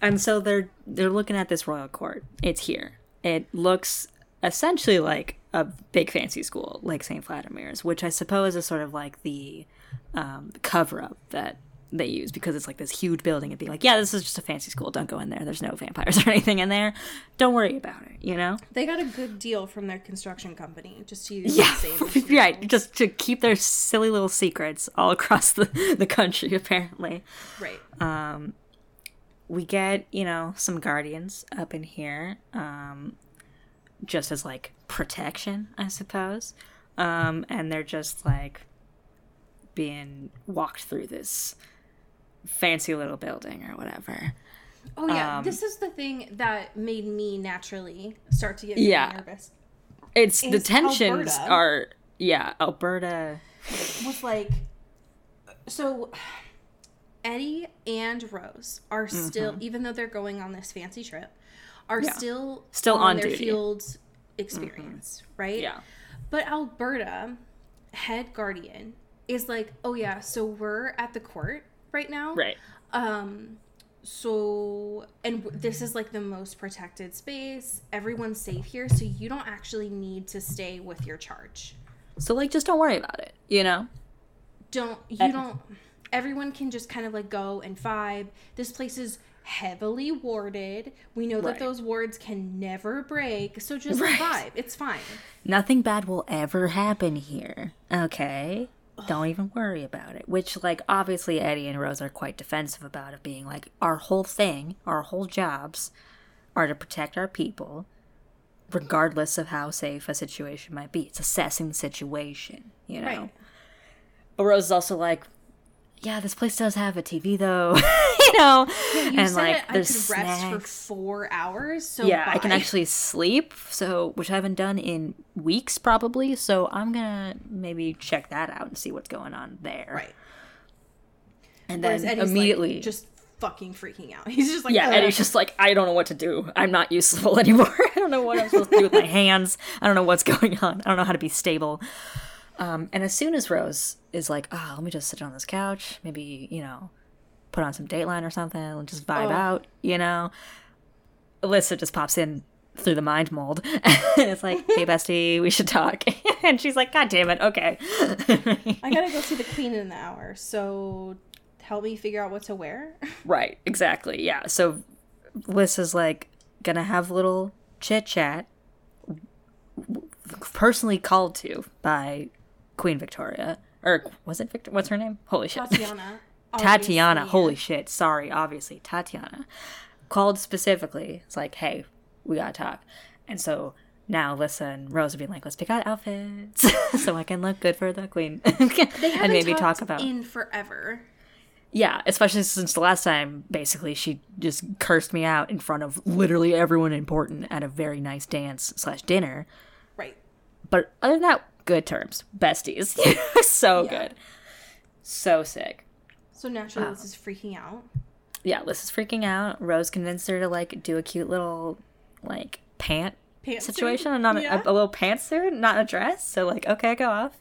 and so they're they're looking at this royal court. It's here. It looks essentially like a big fancy school, like St. Vladimir's, which I suppose is sort of like the um, cover up that they use because it's like this huge building and be like, yeah, this is just a fancy school. Don't go in there. There's no vampires (laughs) or anything in there. Don't worry about it. You know? They got a good deal from their construction company just to use Yeah, (laughs) right. Just to keep their silly little secrets all (laughs) across the the country, apparently. right. Um, we get you know some guardians up in here um just as like protection i suppose um and they're just like being walked through this fancy little building or whatever Oh yeah, Um, this is the thing that made me naturally start to get Yeah. nervous. It's the tensions Alberta. are yeah, Alberta. Was like, so Eddie and Rose are still, even though they're going on this fancy trip, are Mm-hmm. Yeah. still Still on their duty. Mm-hmm. field experience, right? Yeah. But Alberta, head guardian, is like, oh yeah, so we're at the court right now, Right. Um, so and this is like the most protected space. Everyone's safe here, so you don't actually need to stay with your charge. So like just don't worry about it, you know? Don't you Eh. don't everyone can just kind of like go and vibe. This place is heavily warded. We know Right. that those wards can never break, so just Right. vibe. It's fine. Nothing bad will ever happen here. Okay? Don't even worry about it. Which, like, obviously Eddie and Rose are quite defensive about it, being like, our whole thing, our whole jobs are to protect our people, regardless of how safe a situation might be. It's assessing the situation, you know? Right. But Rose is also like, yeah, this place does have a TV though, (laughs) (laughs) you know, You and like I there's rest for four hours, so yeah, I can actually sleep, so which I haven't done in weeks probably. So I'm gonna maybe check that out and see what's going on there. right. and Whereas then Eddie's like, immediately, just fucking freaking out. (laughs) He's just like, yeah, "Ugh." Eddie's just like, I don't know what to do. I'm not useful (laughs) anymore. I don't know what I'm supposed to do with my hands. I don't know what's going on. I don't know how to be stable. Um, and as soon as Rose is like, oh, let me just sit on this couch, maybe, you know, put on some Dateline or something and just vibe Oh. out, you know, Alyssa just pops in through the mind mold. (laughs) and it's like, hey, bestie, we should talk. (laughs) and she's like, God damn it, okay. (laughs) I gotta go see the queen in an hour, so help me figure out what to wear. Right, exactly. Yeah. So Liz is like gonna have a little chit chat, personally called to by Queen Victoria, or was it Victor? What's her name? Holy shit, Tatiana. Tatiana. obviously. Holy shit. Sorry, obviously Tatiana called specifically. It's like, hey, we gotta talk, and so. Now, Lissa and Rose are being like, let's pick out outfits (laughs) so I can look good for the queen. (laughs) They and maybe talk about in forever. yeah, especially since the last time, basically, she just cursed me out in front of literally everyone important at a very nice dance slash dinner. Right. But other than that, good terms, besties, (laughs) so Yeah. good, so sick. So naturally, this is freaking out. Yeah, Liz is freaking out. Rose convinced her to like do a cute little like pant Pantsuit? situation, and not a- Yeah. a, a little pantsuit, not a dress. So like, okay, go off.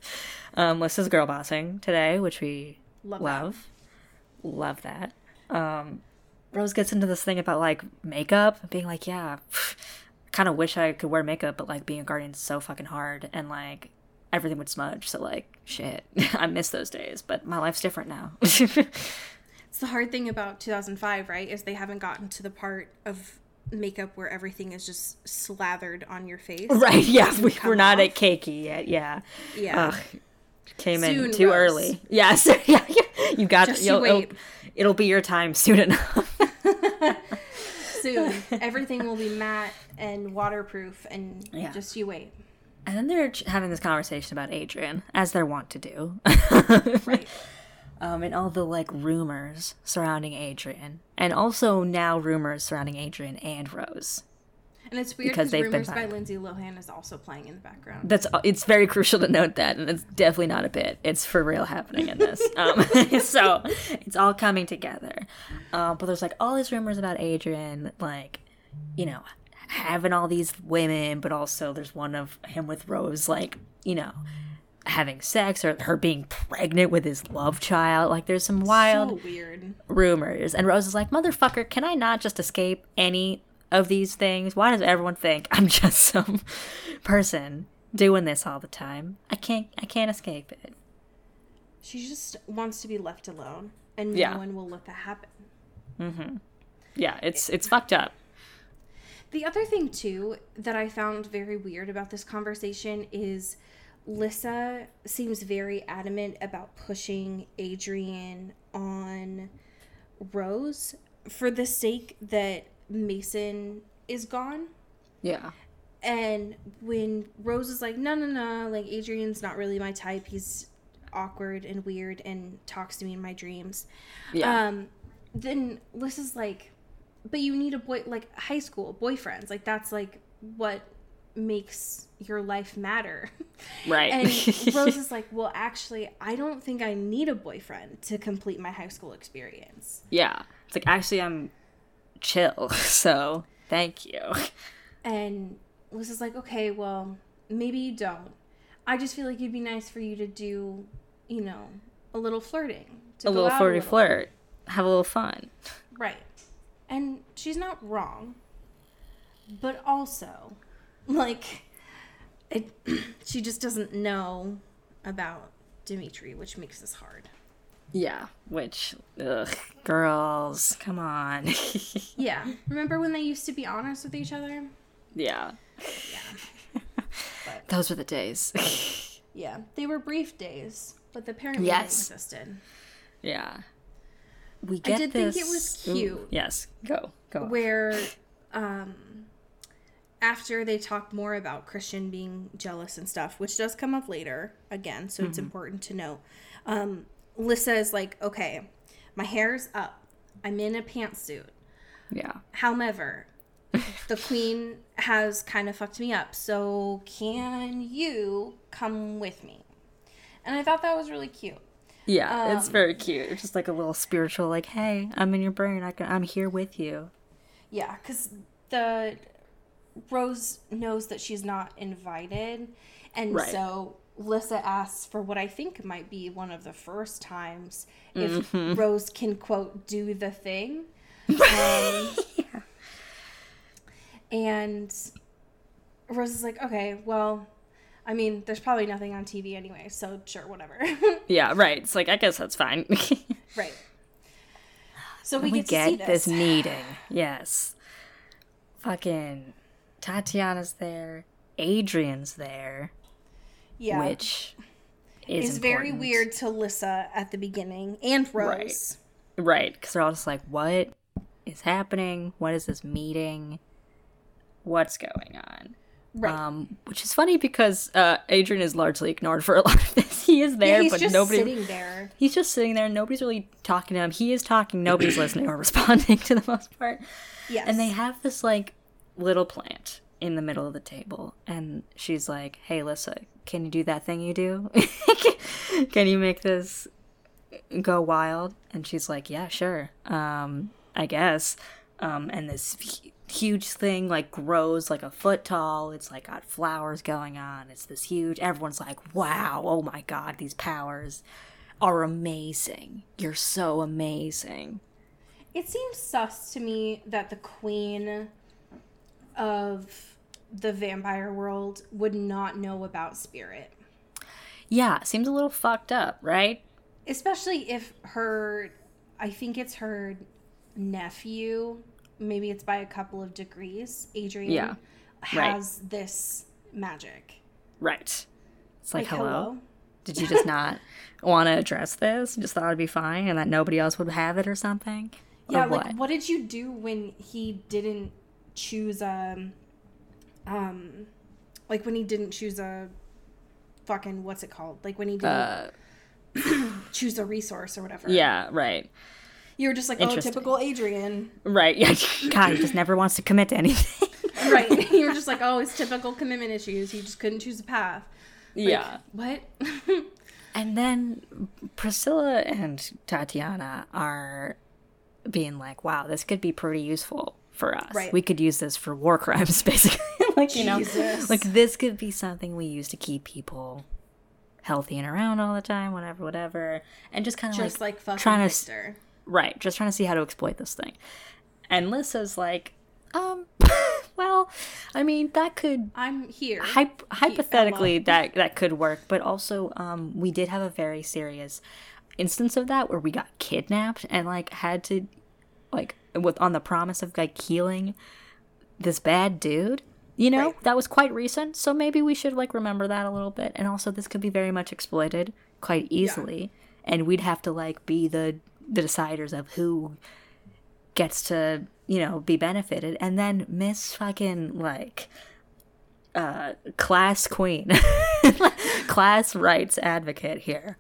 Um, Liz is girl bossing today, which we Love that. love. Love that. Um, Rose gets into this thing about like makeup, being like, yeah, (sighs) kind of wish I could wear makeup, but like being a guardian is so fucking hard, and like everything would smudge. So like, shit, (laughs) I miss those days, but my life's different now. (laughs) It's the hard thing about 2005, right? Is they haven't gotten to the part of makeup where everything is just slathered on your face. (laughs) right? Yeah, we, we're not at cakey yet. Yeah. Yeah. Ugh, came in too Rose. early. Yes, yeah, yeah. You got Just you it'll, wait. it'll be your time soon enough. Soon, everything will be matte and waterproof, and Yeah. just you wait. And then they're having this conversation about Adrian, as they're wont to do. (laughs) Right. um, and all the like rumors surrounding Adrian, and also now rumors surrounding Adrian and Rose. And it's weird Because they've been Rumors by. Lindsay Lohan is also playing in the background. That's it's very crucial to note that, and it's definitely not a bit. It's for real happening in this. (laughs) Um, (laughs) so it's all coming together. Um, but there's like all these rumors about Adrian, like you know, having all these women, but also there's one of him with Rose, like you know, having sex or her being pregnant with his love child. Like there's some wild So weird. rumors. And Rose is like, Motherfucker, can I not just escape any of these things? Why does everyone think (laughs) I'm just some person doing this all the time? I can't I can't escape it. She just wants to be left alone, and no Yeah. one will let that happen. Mm-hmm. Yeah, it's it's fucked up. The other thing too that I found very weird about this conversation is Lissa seems very adamant about pushing Adrian on Rose for the sake that Mason is gone. Yeah. And when Rose is like, no, no, no, like Adrian's not really my type. He's awkward and weird and talks to me in my dreams. Yeah. Um, then Lissa's like, but you need a boy like high school boyfriends. Like that's like what makes your life matter. (laughs) Right. And (laughs) Rose is like, well, actually, I don't think I need a boyfriend to complete my high school experience. yeah. It's like actually I'm chill. (laughs) So thank you. And Liz is like, okay, well, maybe you don't. I just feel like it'd be nice for you to do, you know, a little flirting. To A little flirty little. flirt. Have a little fun. Right. And she's not wrong. But also, like, it, (clears throat) she just doesn't know about Dimitri, which makes this hard. Yeah. Which ugh, girls, come on. (laughs) Yeah. Remember when they used to be honest with each other? yeah. Yeah. (laughs) Those were the days. (laughs) Yeah. They were brief days, but apparently Yes. they existed. yeah. We get I did think it this- was Ooh, cute. yes. Go. Go. where um after they talk more about Christian being jealous and stuff, which does come up later again, so it's important to note. Um Lissa is like, okay, my hair's up. I'm in a pantsuit. Yeah. However, (laughs) the queen has kind of fucked me up. So can you come with me? And I thought that was really cute. Yeah, it's Um, very cute. It's just like a little spiritual, like, "Hey, I'm in your brain. I can, I'm here with you." Yeah, because the Rose knows that she's not invited, and Right. so Lissa asks for what I think might be one of the first times if Mm-hmm. Rose can quote do the thing. (laughs) Um, And Rose is like, okay, well, I mean, there's probably nothing on TV anyway, so sure, whatever. (laughs) Yeah, right. It's like I guess that's fine. (laughs) right. So we, we get, to see get this. this meeting. Yes. Fucking Tatiana's there. Adrian's there, yeah, which is is very weird to Lissa at the beginning and Right. Rose. Right, because they're all just like, "What is happening? What is this meeting? What's going on?" Right. Um, which is funny because uh, Adrian is largely ignored for a (laughs) lot of this. He is there, yeah, he's but just nobody. sitting there. He's just sitting there. Nobody's really talking to him. He is talking. Nobody's listening or responding (laughs) to the most part. Yes. And they have this like little plant in the middle of the table, and she's like, "Hey, Lissa, can you do that thing you do? (laughs) can you make this go wild?" And she's like, "Yeah, sure. Um, I guess." Um, and this huge thing like grows like a foot tall. It's like got flowers going on. It's this huge. Everyone's like, "Wow! Oh my god! These powers." Are amazing. You're so amazing. It seems sus to me that the queen of the vampire world would not know about spirit. Yeah, seems a little fucked up, right? Especially if her I think it's her nephew, maybe it's by a couple of degrees, Adrian Yeah, right. has this magic. Right. It's like, Like, hello? hello? Did you just not (laughs) want to address this? Just thought it'd be fine and that nobody else would have it or something? Or Yeah, what? like what did you do when he didn't choose a um like when he didn't choose a fucking what's it called? Like when he didn't Uh, (clears throat) choose a resource or whatever. yeah, right. You were just like, oh, typical Adrian. Right. Yeah. (laughs) God, he just never wants to commit to anything. (laughs) right. (laughs) you were just like, oh, it's typical commitment issues. He just couldn't choose a path. Like, yeah. What? And then Priscilla and Tatiana are being like, wow, this could be pretty useful for us. Right. We could use this for war crimes, basically. like, you know, Jesus. like this could be something we use to keep people healthy and around all the time, whatever, whatever. And just kind of just like, like fucking trying to Victor. Right, just trying to see how to exploit this thing. And Lissa's like, um, (laughs) well, I mean, that could I'm here. Hyp- hypothetically that that could work but also um we did have a very serious instance of that where we got kidnapped and like had to like with on the promise of like healing this bad dude you know Right. that was quite recent so maybe we should like remember that a little bit and also this could be very much exploited quite easily and we'd have to like be the the deciders of who gets to you know be benefited and then miss fucking like uh class queen (laughs) class rights advocate here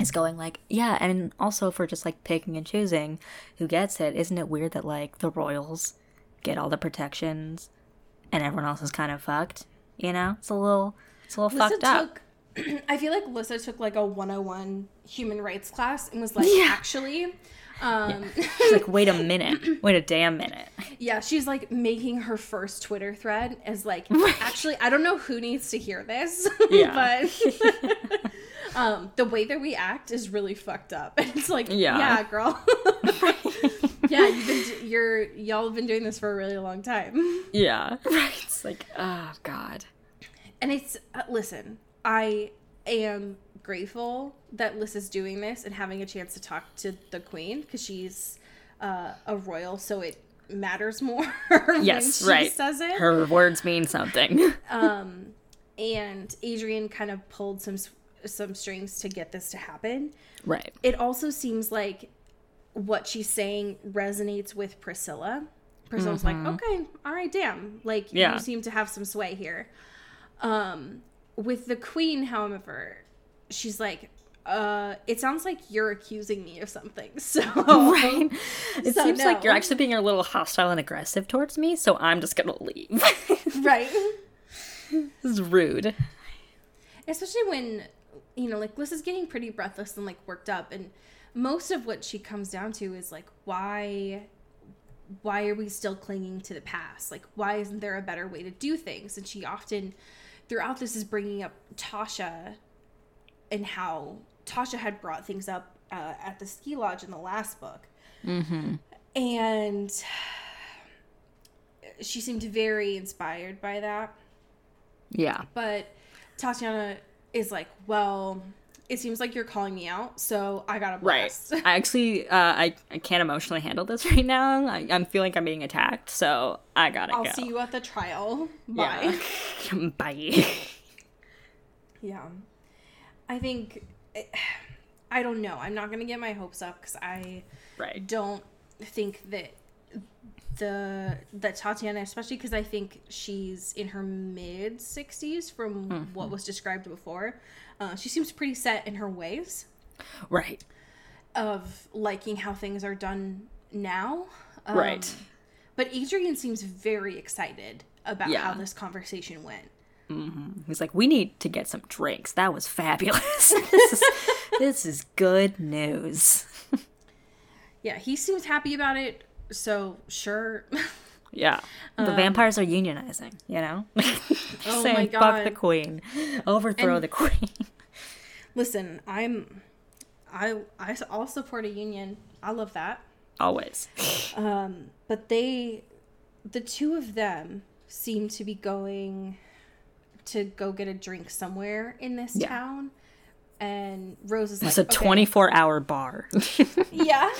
is going like, yeah, and also for just like picking and choosing who gets it, isn't it weird that like the royals get all the protections and everyone else is kind of fucked? You know, it's a little, it's a little Lissa fucked up. (clears throat) I feel like Lissa took like a 101 human rights class and was like, Yeah. actually, um, (laughs) It's like, wait a minute, (laughs) wait a damn minute. yeah, she's like making her first Twitter thread as like, (laughs) actually, I don't know who needs to hear this, Yeah. but um, the way that we act is really fucked up. And it's like, Yeah. yeah, girl. yeah, you've been, you're, y'all have been doing this for a really long time. Yeah, right. It's like, oh god. And it's uh, listen, I am grateful that Liz is doing this and having a chance to talk to the queen because she's uh, a royal, so it matters more. (laughs) Yes, she right. Says it. Her words mean something. (laughs) Um, and Adrian kind of pulled some some strings to get this to happen. right. It also seems like what she's saying resonates with Priscilla. Priscilla's like, okay, all right, damn. Like, Mm-hmm. Yeah. you seem to have some sway here. Um, with the queen, however, she's like, uh, it sounds like you're accusing me of something. (laughs) So, Right. It So, seems like you're actually being a little hostile and aggressive towards me, so I'm just gonna leave. (laughs) right. this is rude. especially when you know like liz is getting pretty breathless and like worked up and most of what she comes down to is like why why are we still clinging to the past like why isn't there a better way to do things and she often throughout this is bringing up tasha and how tasha had brought things up uh, at the ski lodge in the last book. And she seemed very inspired by that. Yeah. but Tatiana is like, well, it seems like you're calling me out, so I gotta Right. I actually, uh, I, I can't emotionally handle this (laughs) right now. I, I'm feeling like I'm being attacked, so I gotta I'll go. see you at the trial. Bye. Yeah. (laughs) Bye. Yeah. I think I don't know. I'm not gonna get my hopes up because I right. don't think that the that Tatiana, especially because I think she's in her mid 60s from Mm-hmm. what was described before. Uh, she seems pretty set in her ways. Right. of liking how things are done now. Um, Right. But Adrian seems very excited about Yeah. how this conversation went. He's like, we need to get some drinks. That was fabulous. (laughs) (laughs) this, is, this is good news. (laughs) Yeah, he seems happy about it. So sure. Yeah. The vampires are unionizing, you know? (laughs) Oh Saying, my fuck the queen. Overthrow And- the queen. (laughs) Listen, I'm, I, I, I'll support a union. I love that. Always. (laughs) Um, but they, the two of them, seem to be going to go get a drink somewhere in this Yeah. town. And Rose is like, It's a "Okay." 24 hour bar. Yeah.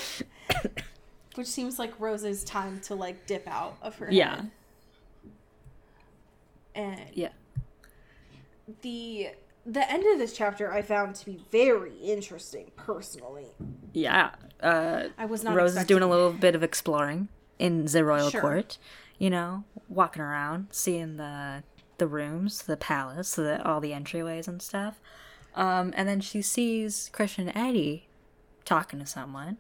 Which seems like Rose's time to like dip out of her Yeah. head. And yeah. the the end of this chapter I found to be very interesting personally. Yeah. Uh, I was not Rose is doing a little bit of exploring in the royal Sure. court. You know, walking around, seeing the the rooms, the palace, the, all the entryways and stuff. Um, and then she sees Christian Eddie talking to someone,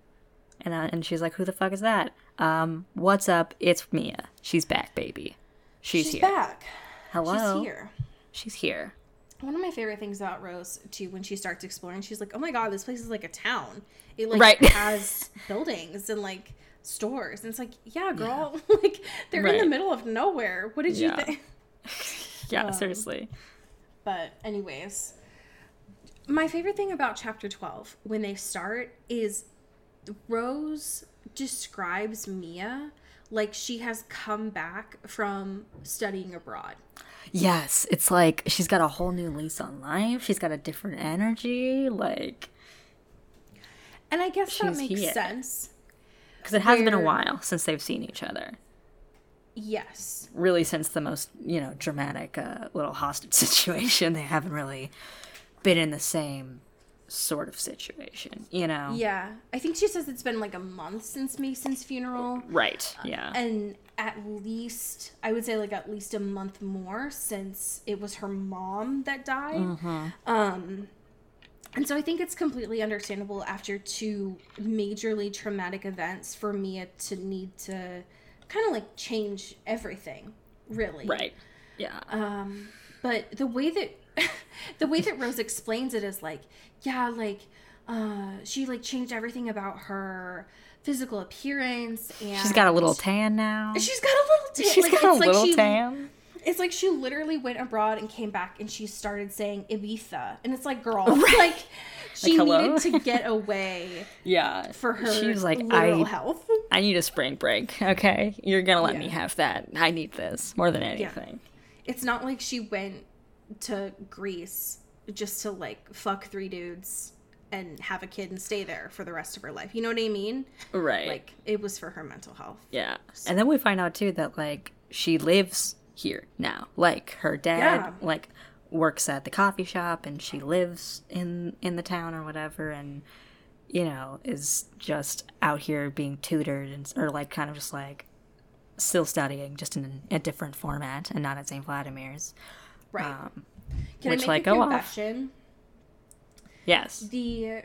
and uh, and she's like, "Who the fuck is that?" Um, what's up? It's Mia. She's back, baby. She's, here. She's here. back. Hello. She's here. She's here. One of my favorite things about Rose too when she starts exploring, she's like, "Oh my god, this place is like a town. It like Right. (laughs) has buildings and like stores." And it's like, "Yeah, girl. (laughs) like they're in the middle of nowhere. What did you think?" (laughs) Yeah, Um, seriously. But anyways, my favorite thing about chapter 12 when they start is Rose describes Mia like she has come back from studying abroad. Yes, it's like she's got a whole new lease on life. She's got a different energy, like And I guess that makes here. sense. because it has been a while since they've seen each other. Yes. Really, since the most you know dramatic uh, little hostage (laughs) situation, they haven't really been in the same sort of situation. You know, Yeah. I think she says it's been like a month since Mason's funeral. right? Yeah, And at least, I would say like at least a month more since it was her mom that died. Mm-hmm. Um, And so I think it's completely understandable after two majorly traumatic events for Mia to need to kind of like change everything, really. Right. Yeah. Um, but the way that (laughs) the way that Rose explains it is like, yeah, like uh, she like changed everything about her physical appearance and She's got a little tan now. she's got a little tan. She's like, got a it's like little she, tan. It's like she literally went abroad and came back and she started saying Ibiza, and it's like, girl, (laughs) like she hello? needed to get (laughs) away Yeah. for her She was like, I health. I need a spring break. Okay, you're gonna let me have that. I need this more than anything. It's not like she went to Greece just to like fuck three dudes and have a kid and stay there for the rest of her life. You know what I mean? Right. Like it was for her mental health. yeah. And then we find out too that like she lives here now. Like her dad Yeah. like works at the coffee shop and she lives in in the town or whatever and you know is just out here being tutored and or like kind of just like still studying just in a different format and not at St. Vladimir's. Right. Um, Can which, I make like, a confession? yes. the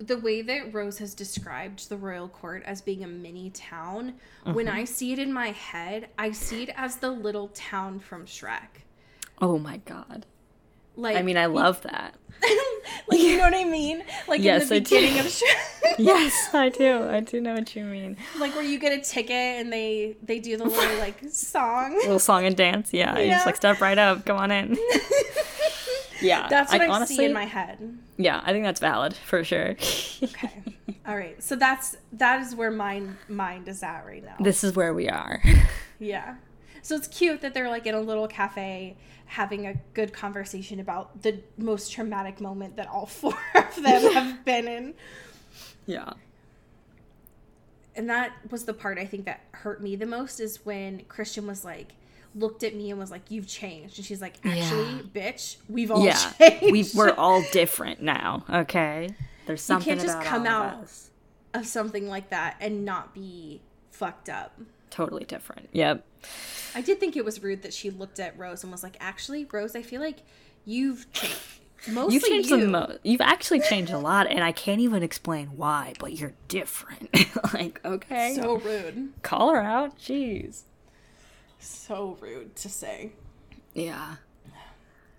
the way that Rose has described the royal court as being a mini town, when Mm-hmm. I see it in my head, I see it as the little town from Shrek. Oh my god. Like I mean, I love that. (laughs) (laughs) like you know what I mean? Like Yes, in I the do. beginning of Shrek. (laughs) yes, I do. I do know what you mean. like where you get a ticket and they they do the little (laughs) like song. little song and dance. Yeah, you just like step right up. Come on in. yeah, That's what I, honestly, see in my head. Yeah, I think that's valid for sure. Okay. All right. So that's that is where my mind is at right now. this is where we are. Yeah. So it's cute that they're like in a little cafe having a good conversation about the most traumatic moment that all (laughs) four of them (laughs) have been in. yeah. And that was the part I think that hurt me the most is when Christian was like looked at me and was like, "You've changed," and she's like, "Actually, bitch, we've all Yeah, changed." we we're (laughs) all different now. Okay, there's something. you can't just about come out of of something like that and not be fucked up. Totally different. Yep. I did think it was rude that she looked at Rose and was like, "Actually, Rose, I feel like you've changed." Mostly You've changed you. the most. You've actually changed a lot, and I can't even explain why. But you're different. (laughs) like, okay, So rude. call her out. Jeez. So rude to say. Yeah.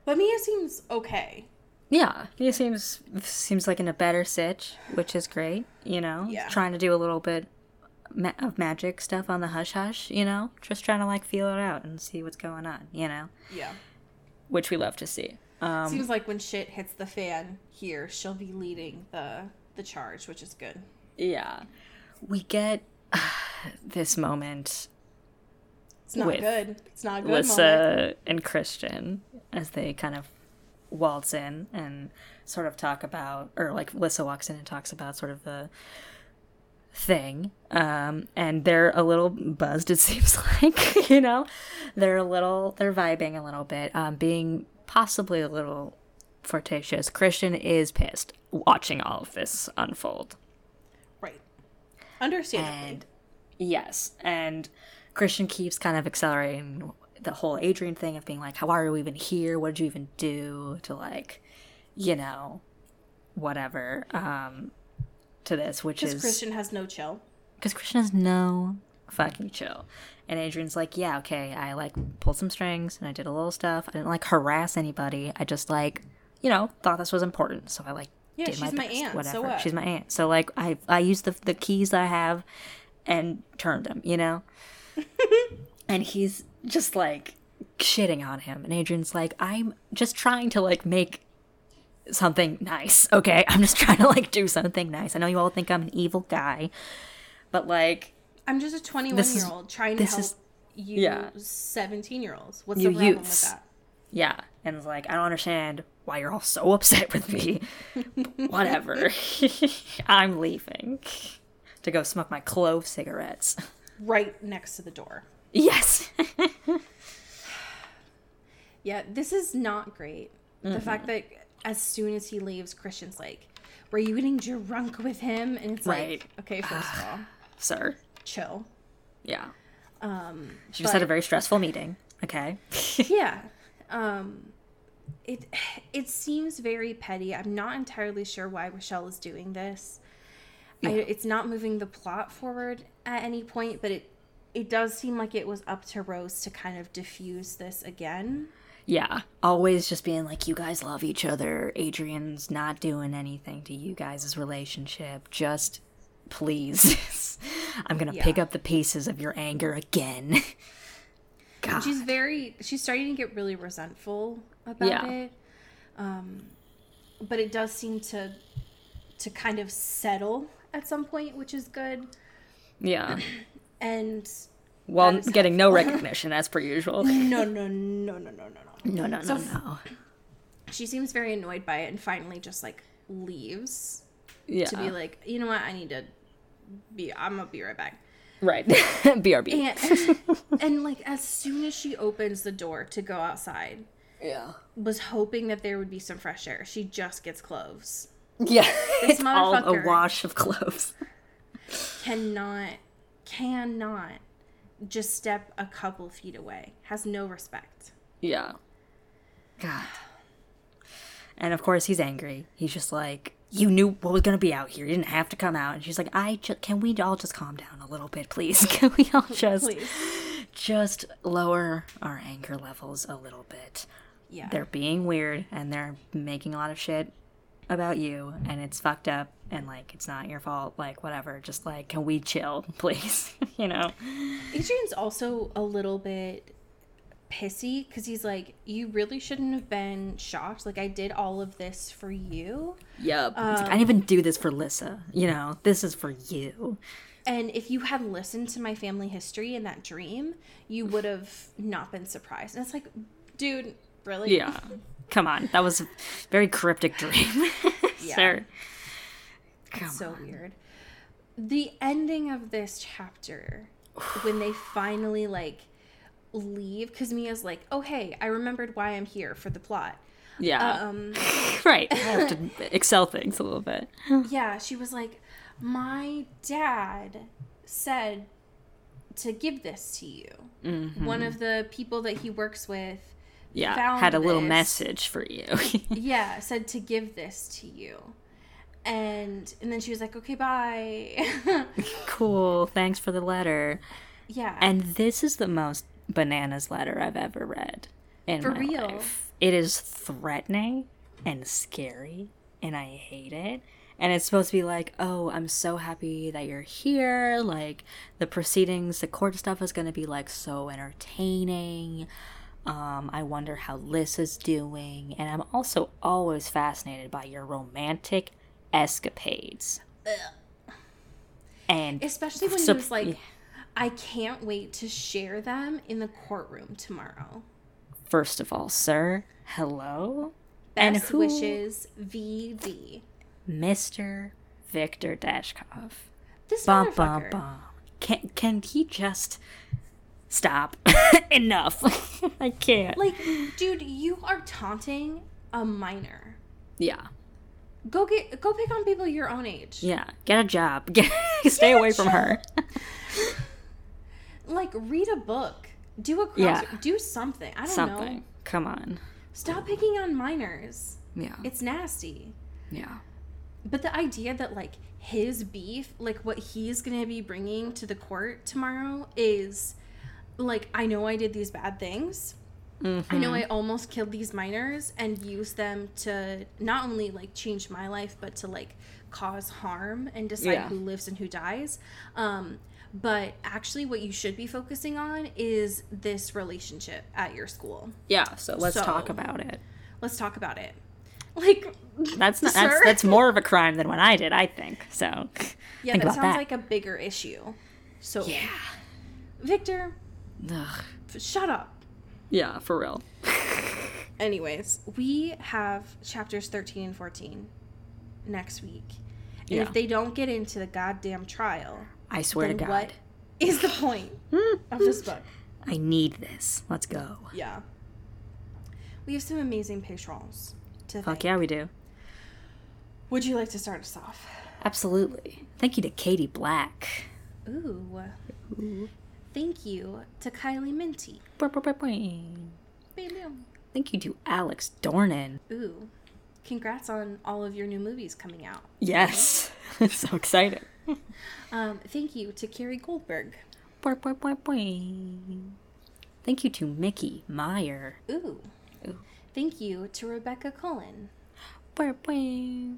But Mia seems okay. Yeah, he seems seems like in a better sitch, which is great. You know, Yeah. trying to do a little bit ma- of magic stuff on the hush hush. You know, just trying to like feel it out and see what's going on. You know, Yeah. which we love to see. Um, Seems like when shit hits the fan here, she'll be leading the the charge, which is good. yeah, we get (sighs) this moment It's not good. It's not a good moment. Lissa and Christian as they kind of waltz in and sort of talk about, or like Lissa walks in and talks about sort of the thing. Um, and they're a little buzzed, it (laughs) seems like, you know? They're a little, they're vibing a little bit, um, being possibly a little flirtatious. Christian is pissed watching all of this unfold. Right. Understandably. And yes, and Christian keeps kind of accelerating the whole Adrian thing of being like, "How are you even here? What did you even do to like, you know, whatever." Um, to this, which is Christian has no chill. because Christian has no fucking chill. And Adrian's like, yeah, okay, I like pulled some strings and I did a little stuff. I didn't like harass anybody. I just like, you know, thought this was important. So I like Yeah, did she's my best, aunt, so Whatever. what? She's my aunt. So like I I used the the keys that I have and turned them, you know? (laughs) and he's just like shitting on him. And Adrian's like, I'm just trying to like make something nice. Okay, I'm just (laughs) trying to like do something nice. I know you all think I'm an evil guy, but like I'm just a 21 This is- year old trying to this help is- you yeah. 17 year olds. What's You the problem youths. with that? yeah, and it's like I don't understand why you're all so (laughs) upset with me. (laughs) Whatever, I'm leaving to go smoke my clove cigarettes. Right next to the door. Yes, (sighs) Yeah, this is not great. Mm-hmm. The fact that as soon as he leaves, Christian's like, Were you getting drunk with him? And it's Right. like, Okay, first of all, sir. chill. Yeah, Um, she just had a very stressful meeting. Okay. (laughs) yeah. Um, it it seems very petty. I'm not entirely sure why Richelle is doing this. I, it's not moving the plot forward at any point, but it it does seem like it was up to Rose to kind of diffuse this again. Yeah, always just being like, you guys love each other. Adrian's not doing anything to you guys' relationship. Just please. (laughs) I'm gonna Yeah. pick up the pieces of your anger again. (laughs) God. She's very she's starting to get really resentful about Yeah. it. Um but it does seem to to kind of settle at some point, which is good. yeah. (clears throat) And While getting no (laughs) recognition as per usual. no no no no no no no. No, no, no, So- no. She seems very annoyed by it and finally just like leaves Yeah. to be like, you know what, I need to be I'm gonna be right back. right. (laughs) BRB. And and like as soon as she opens the door to go outside, yeah. was hoping that there would be some fresh air. She just gets clothes. Yeah. This it's all a wash of clothes. Cannot cannot just step a couple feet away. Has no respect. Yeah. God. And of course he's angry. He's just like, you knew what was gonna be out here. You didn't have to come out. And she's like, I just can we all just calm down a little bit, please? (laughs) Can we all (laughs) just Please. just lower our anger levels a little bit? Yeah. They're being weird and they're making a lot of shit about you and it's fucked up and like it's not your fault, like whatever. Just like, can we chill, (laughs) please? you know? Adrian's also a little bit pissy because he's like, You really shouldn't have been shocked. Like, I did all of this for you. Yep. It's like, I um, didn't even do this for Lissa. You know, this is for you. And if you had listened to my family history in that dream, you would have not been surprised. And it's like, dude, really? Yeah. Come on. That was a very cryptic dream. (laughs) (laughs) Yeah. Sir. Come so on. weird. The ending of this chapter, when they finally like leave, because Mia's like, "Oh hey, I remembered why I'm here for the plot." Yeah. Um, (laughs) right. (laughs) I have to excel things a little bit. (laughs) yeah, she was like, "My dad said to give this to you." One of the people that he works with, Yeah. Found Had a little message for you. yeah, said to give this to you. And and then she was like, "Okay, bye." cool. Thanks for the letter. yeah. And this is the most bananas letter I've ever read in For my real. life. It is threatening and scary, and I hate it. And it's supposed to be like, oh, I'm so happy that you're here. Like, the proceedings, the court stuff is going to be like so entertaining. Um, I wonder how Liz is doing. And I'm also always fascinated by your romantic escapades. And Especially when So- he was like, I can't wait to share them in the courtroom tomorrow. First of all, sir, hello? And Best who- wishes, VV. Mr. Victor Dashkov. This Bum bum bum. Can can he just stop? (laughs) Enough. (laughs) I can't. Like, dude, you are taunting a minor. yeah. Go get, go pick on people your own age. Yeah. Get a job. (laughs) Get, stay away from her. Like, read a book. Do a cross. Yeah. Do something. I don't Something. know. Come on. Stop picking on minors. Yeah. It's nasty. Yeah. But the idea that like his beef, like what he's gonna be bringing to the court tomorrow, is like I know I did these bad things. I know I almost killed these minors and used them to not only like change my life, but to like cause harm and decide Yeah. who lives and who dies. Um, but actually, what you should be focusing on is this relationship at your school. Yeah. So let's So- talk about it. Let's talk about it. (laughs) Like, That's not. That's that's more of a crime than what I did. I think. So. yeah, (laughs) think that sounds that. like a bigger issue. So, Yeah. Victor, Ugh. shut up. Yeah. For real. (laughs) Anyways, we have chapters 13 and 14 next week. And Yeah. if they don't get into the goddamn trial, I swear to God. what is the point hmm. of this book? I need this. Let's go. Yeah. We have some amazing patrons to Fuck thank. yeah, we do. Would you like to start us off? Absolutely. Thank you to Katie Black. Ooh. Ooh. Thank you to Kylie Minty. Bam, bam. Thank you to Alex Dornan. Ooh. Congrats on all of your new movies coming out. Yes. (laughs) so exciting. Um, thank you to Carrie Goldberg. Boy, boy, boy, boy. Thank you to Mickey Meyer. Ooh. Ooh. Thank you to Rebecca Cullen. Boy, boy.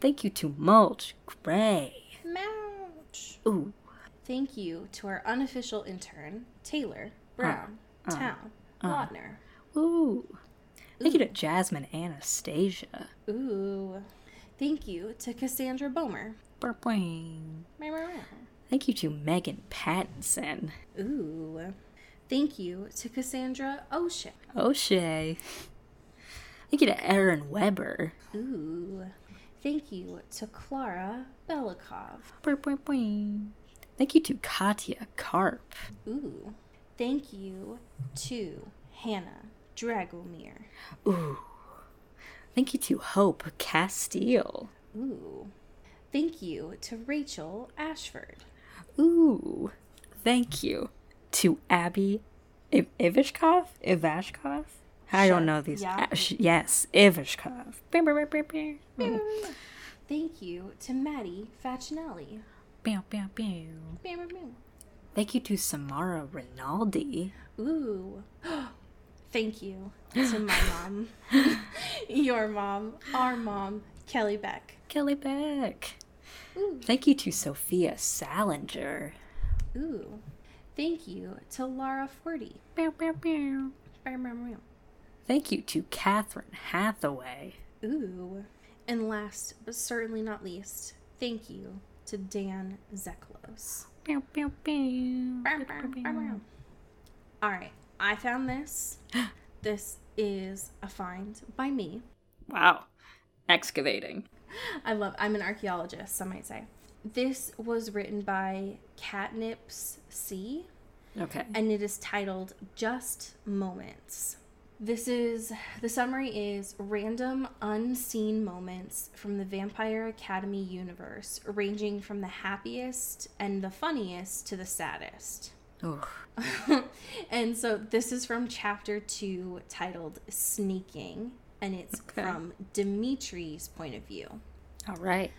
Thank you to Mulch Gray. Mouch. Ooh. Thank you to our unofficial intern, Taylor Brown uh, uh, Town uh. Lautner. Ooh. Thank you to Jasmine Anastasia. Ooh. Thank you to Cassandra Bomer. Thank you to Megan Pattinson. Ooh. Thank you to Cassandra O'Shea. O'Shea. Thank you to Aaron Weber. Ooh. Thank you to Clara Belikov. Thank you to Katya Karp. Ooh. Thank you to Hannah Dragomir. Ooh. Thank you to Hope Castile. Ooh. Thank you to Rachel Ashford. Ooh. Thank you to Abby Iv- Ivashkov? Ivashkov? I Sure. don't know these. Yeah. uh, sh- yes, beow. Thank you to Maddie Facinelli. Thank you to Samara Rinaldi. Ooh. (gasps) Thank you (laughs) to my mom, (laughs) your mom, our mom, Kelly Beck. Kelly Beck. Ooh. Thank you to Sophia Salinger. Ooh. Thank you to Laura Forty. Beow, beow, beow. Thank you to Catherine Hathaway. Ooh. And last but certainly not least, thank you to Dan Zeklos. All right, I found this. (gasps) This is a find by me. Wow. Excavating. I love. I'm an archaeologist, some might say. This was written by Catnips C, Okay. and it is titled "Just Moments." This is the summary is random unseen moments from the Vampire Academy universe, ranging from the happiest and the funniest to the saddest. (laughs) And so this is from chapter two titled Sneaking, and it's Okay. from Dimitri's point of view. All right.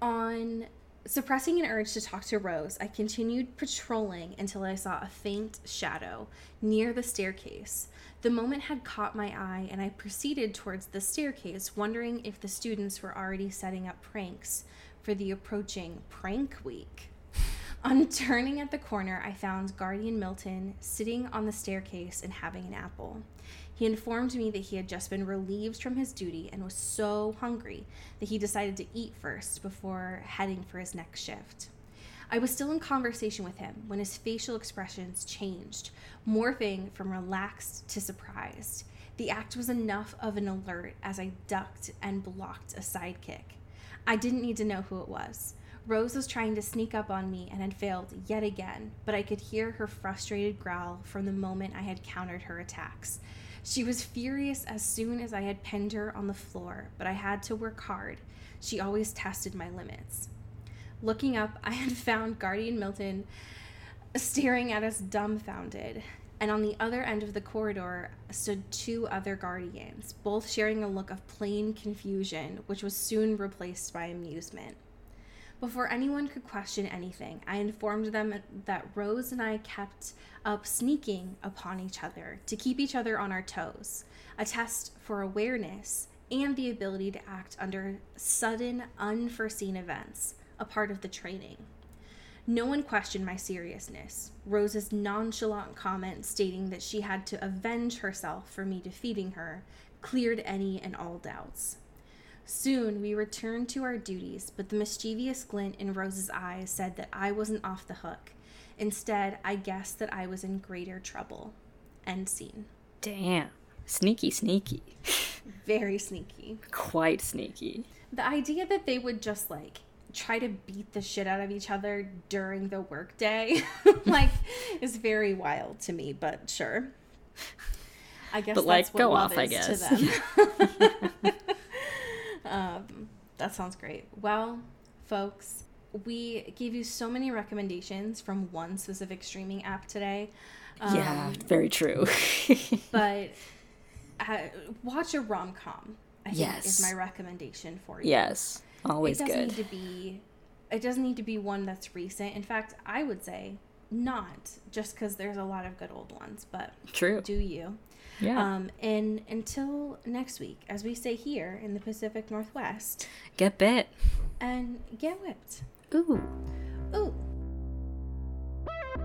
On suppressing an urge to talk to Rose, I continued patrolling until I saw a faint shadow near the staircase. The moment had caught my eye, and I proceeded towards the staircase, wondering if the students were already setting up pranks for the approaching prank week. On turning at the corner, I found Guardian Milton sitting on the staircase and having an apple. He informed me that he had just been relieved from his duty and was so hungry that he decided to eat first before heading for his next shift. I was still in conversation with him when his facial expressions changed, morphing from relaxed to surprised. The act was enough of an alert as I ducked and blocked a sidekick. I didn't need to know who it was. Rose was trying to sneak up on me and had failed yet again, but I could hear her frustrated growl from the moment I had countered her attacks. She was furious as soon as I had pinned her on the floor, but I had to work hard. She always tested my limits. Looking up, I had (laughs) found Guardian Milton staring at us dumbfounded. And on the other end of the corridor stood two other guardians, both sharing a look of plain confusion, which was soon replaced by amusement. Before anyone could question anything, I informed them that Rose and I kept up sneaking upon each other to keep each other on our toes, a test for awareness and the ability to act under sudden, unforeseen events, a part of the training. No one questioned my seriousness. Rose's nonchalant comment stating that she had to avenge herself for me defeating her cleared any and all doubts. Soon we returned to our duties, but the mischievous glint in Rose's eyes said that I wasn't off the hook. Instead, I guessed that I was in greater trouble. End scene. Damn. Sneaky, sneaky. (laughs) Very sneaky. Quite sneaky. The idea that they would just like try to beat the shit out of each other during the workday, (laughs) like, is very wild to me, but sure. I guess But, like, what go off, I guess. (laughs) um, that sounds great. Well, folks, we gave you so many recommendations from one specific streaming app today. yeah, Um, very true. (laughs) but uh, watch a rom com. I think Yes. is my recommendation for you. Yes. Always it doesn't good. need to be. It doesn't need to be one that's recent. In fact, I would say not, just because there's a lot of good old ones. But True. do you? Yeah. Um, and until next week, as we say here in the Pacific Northwest, Get bit. and get whipped. Ooh. Ooh.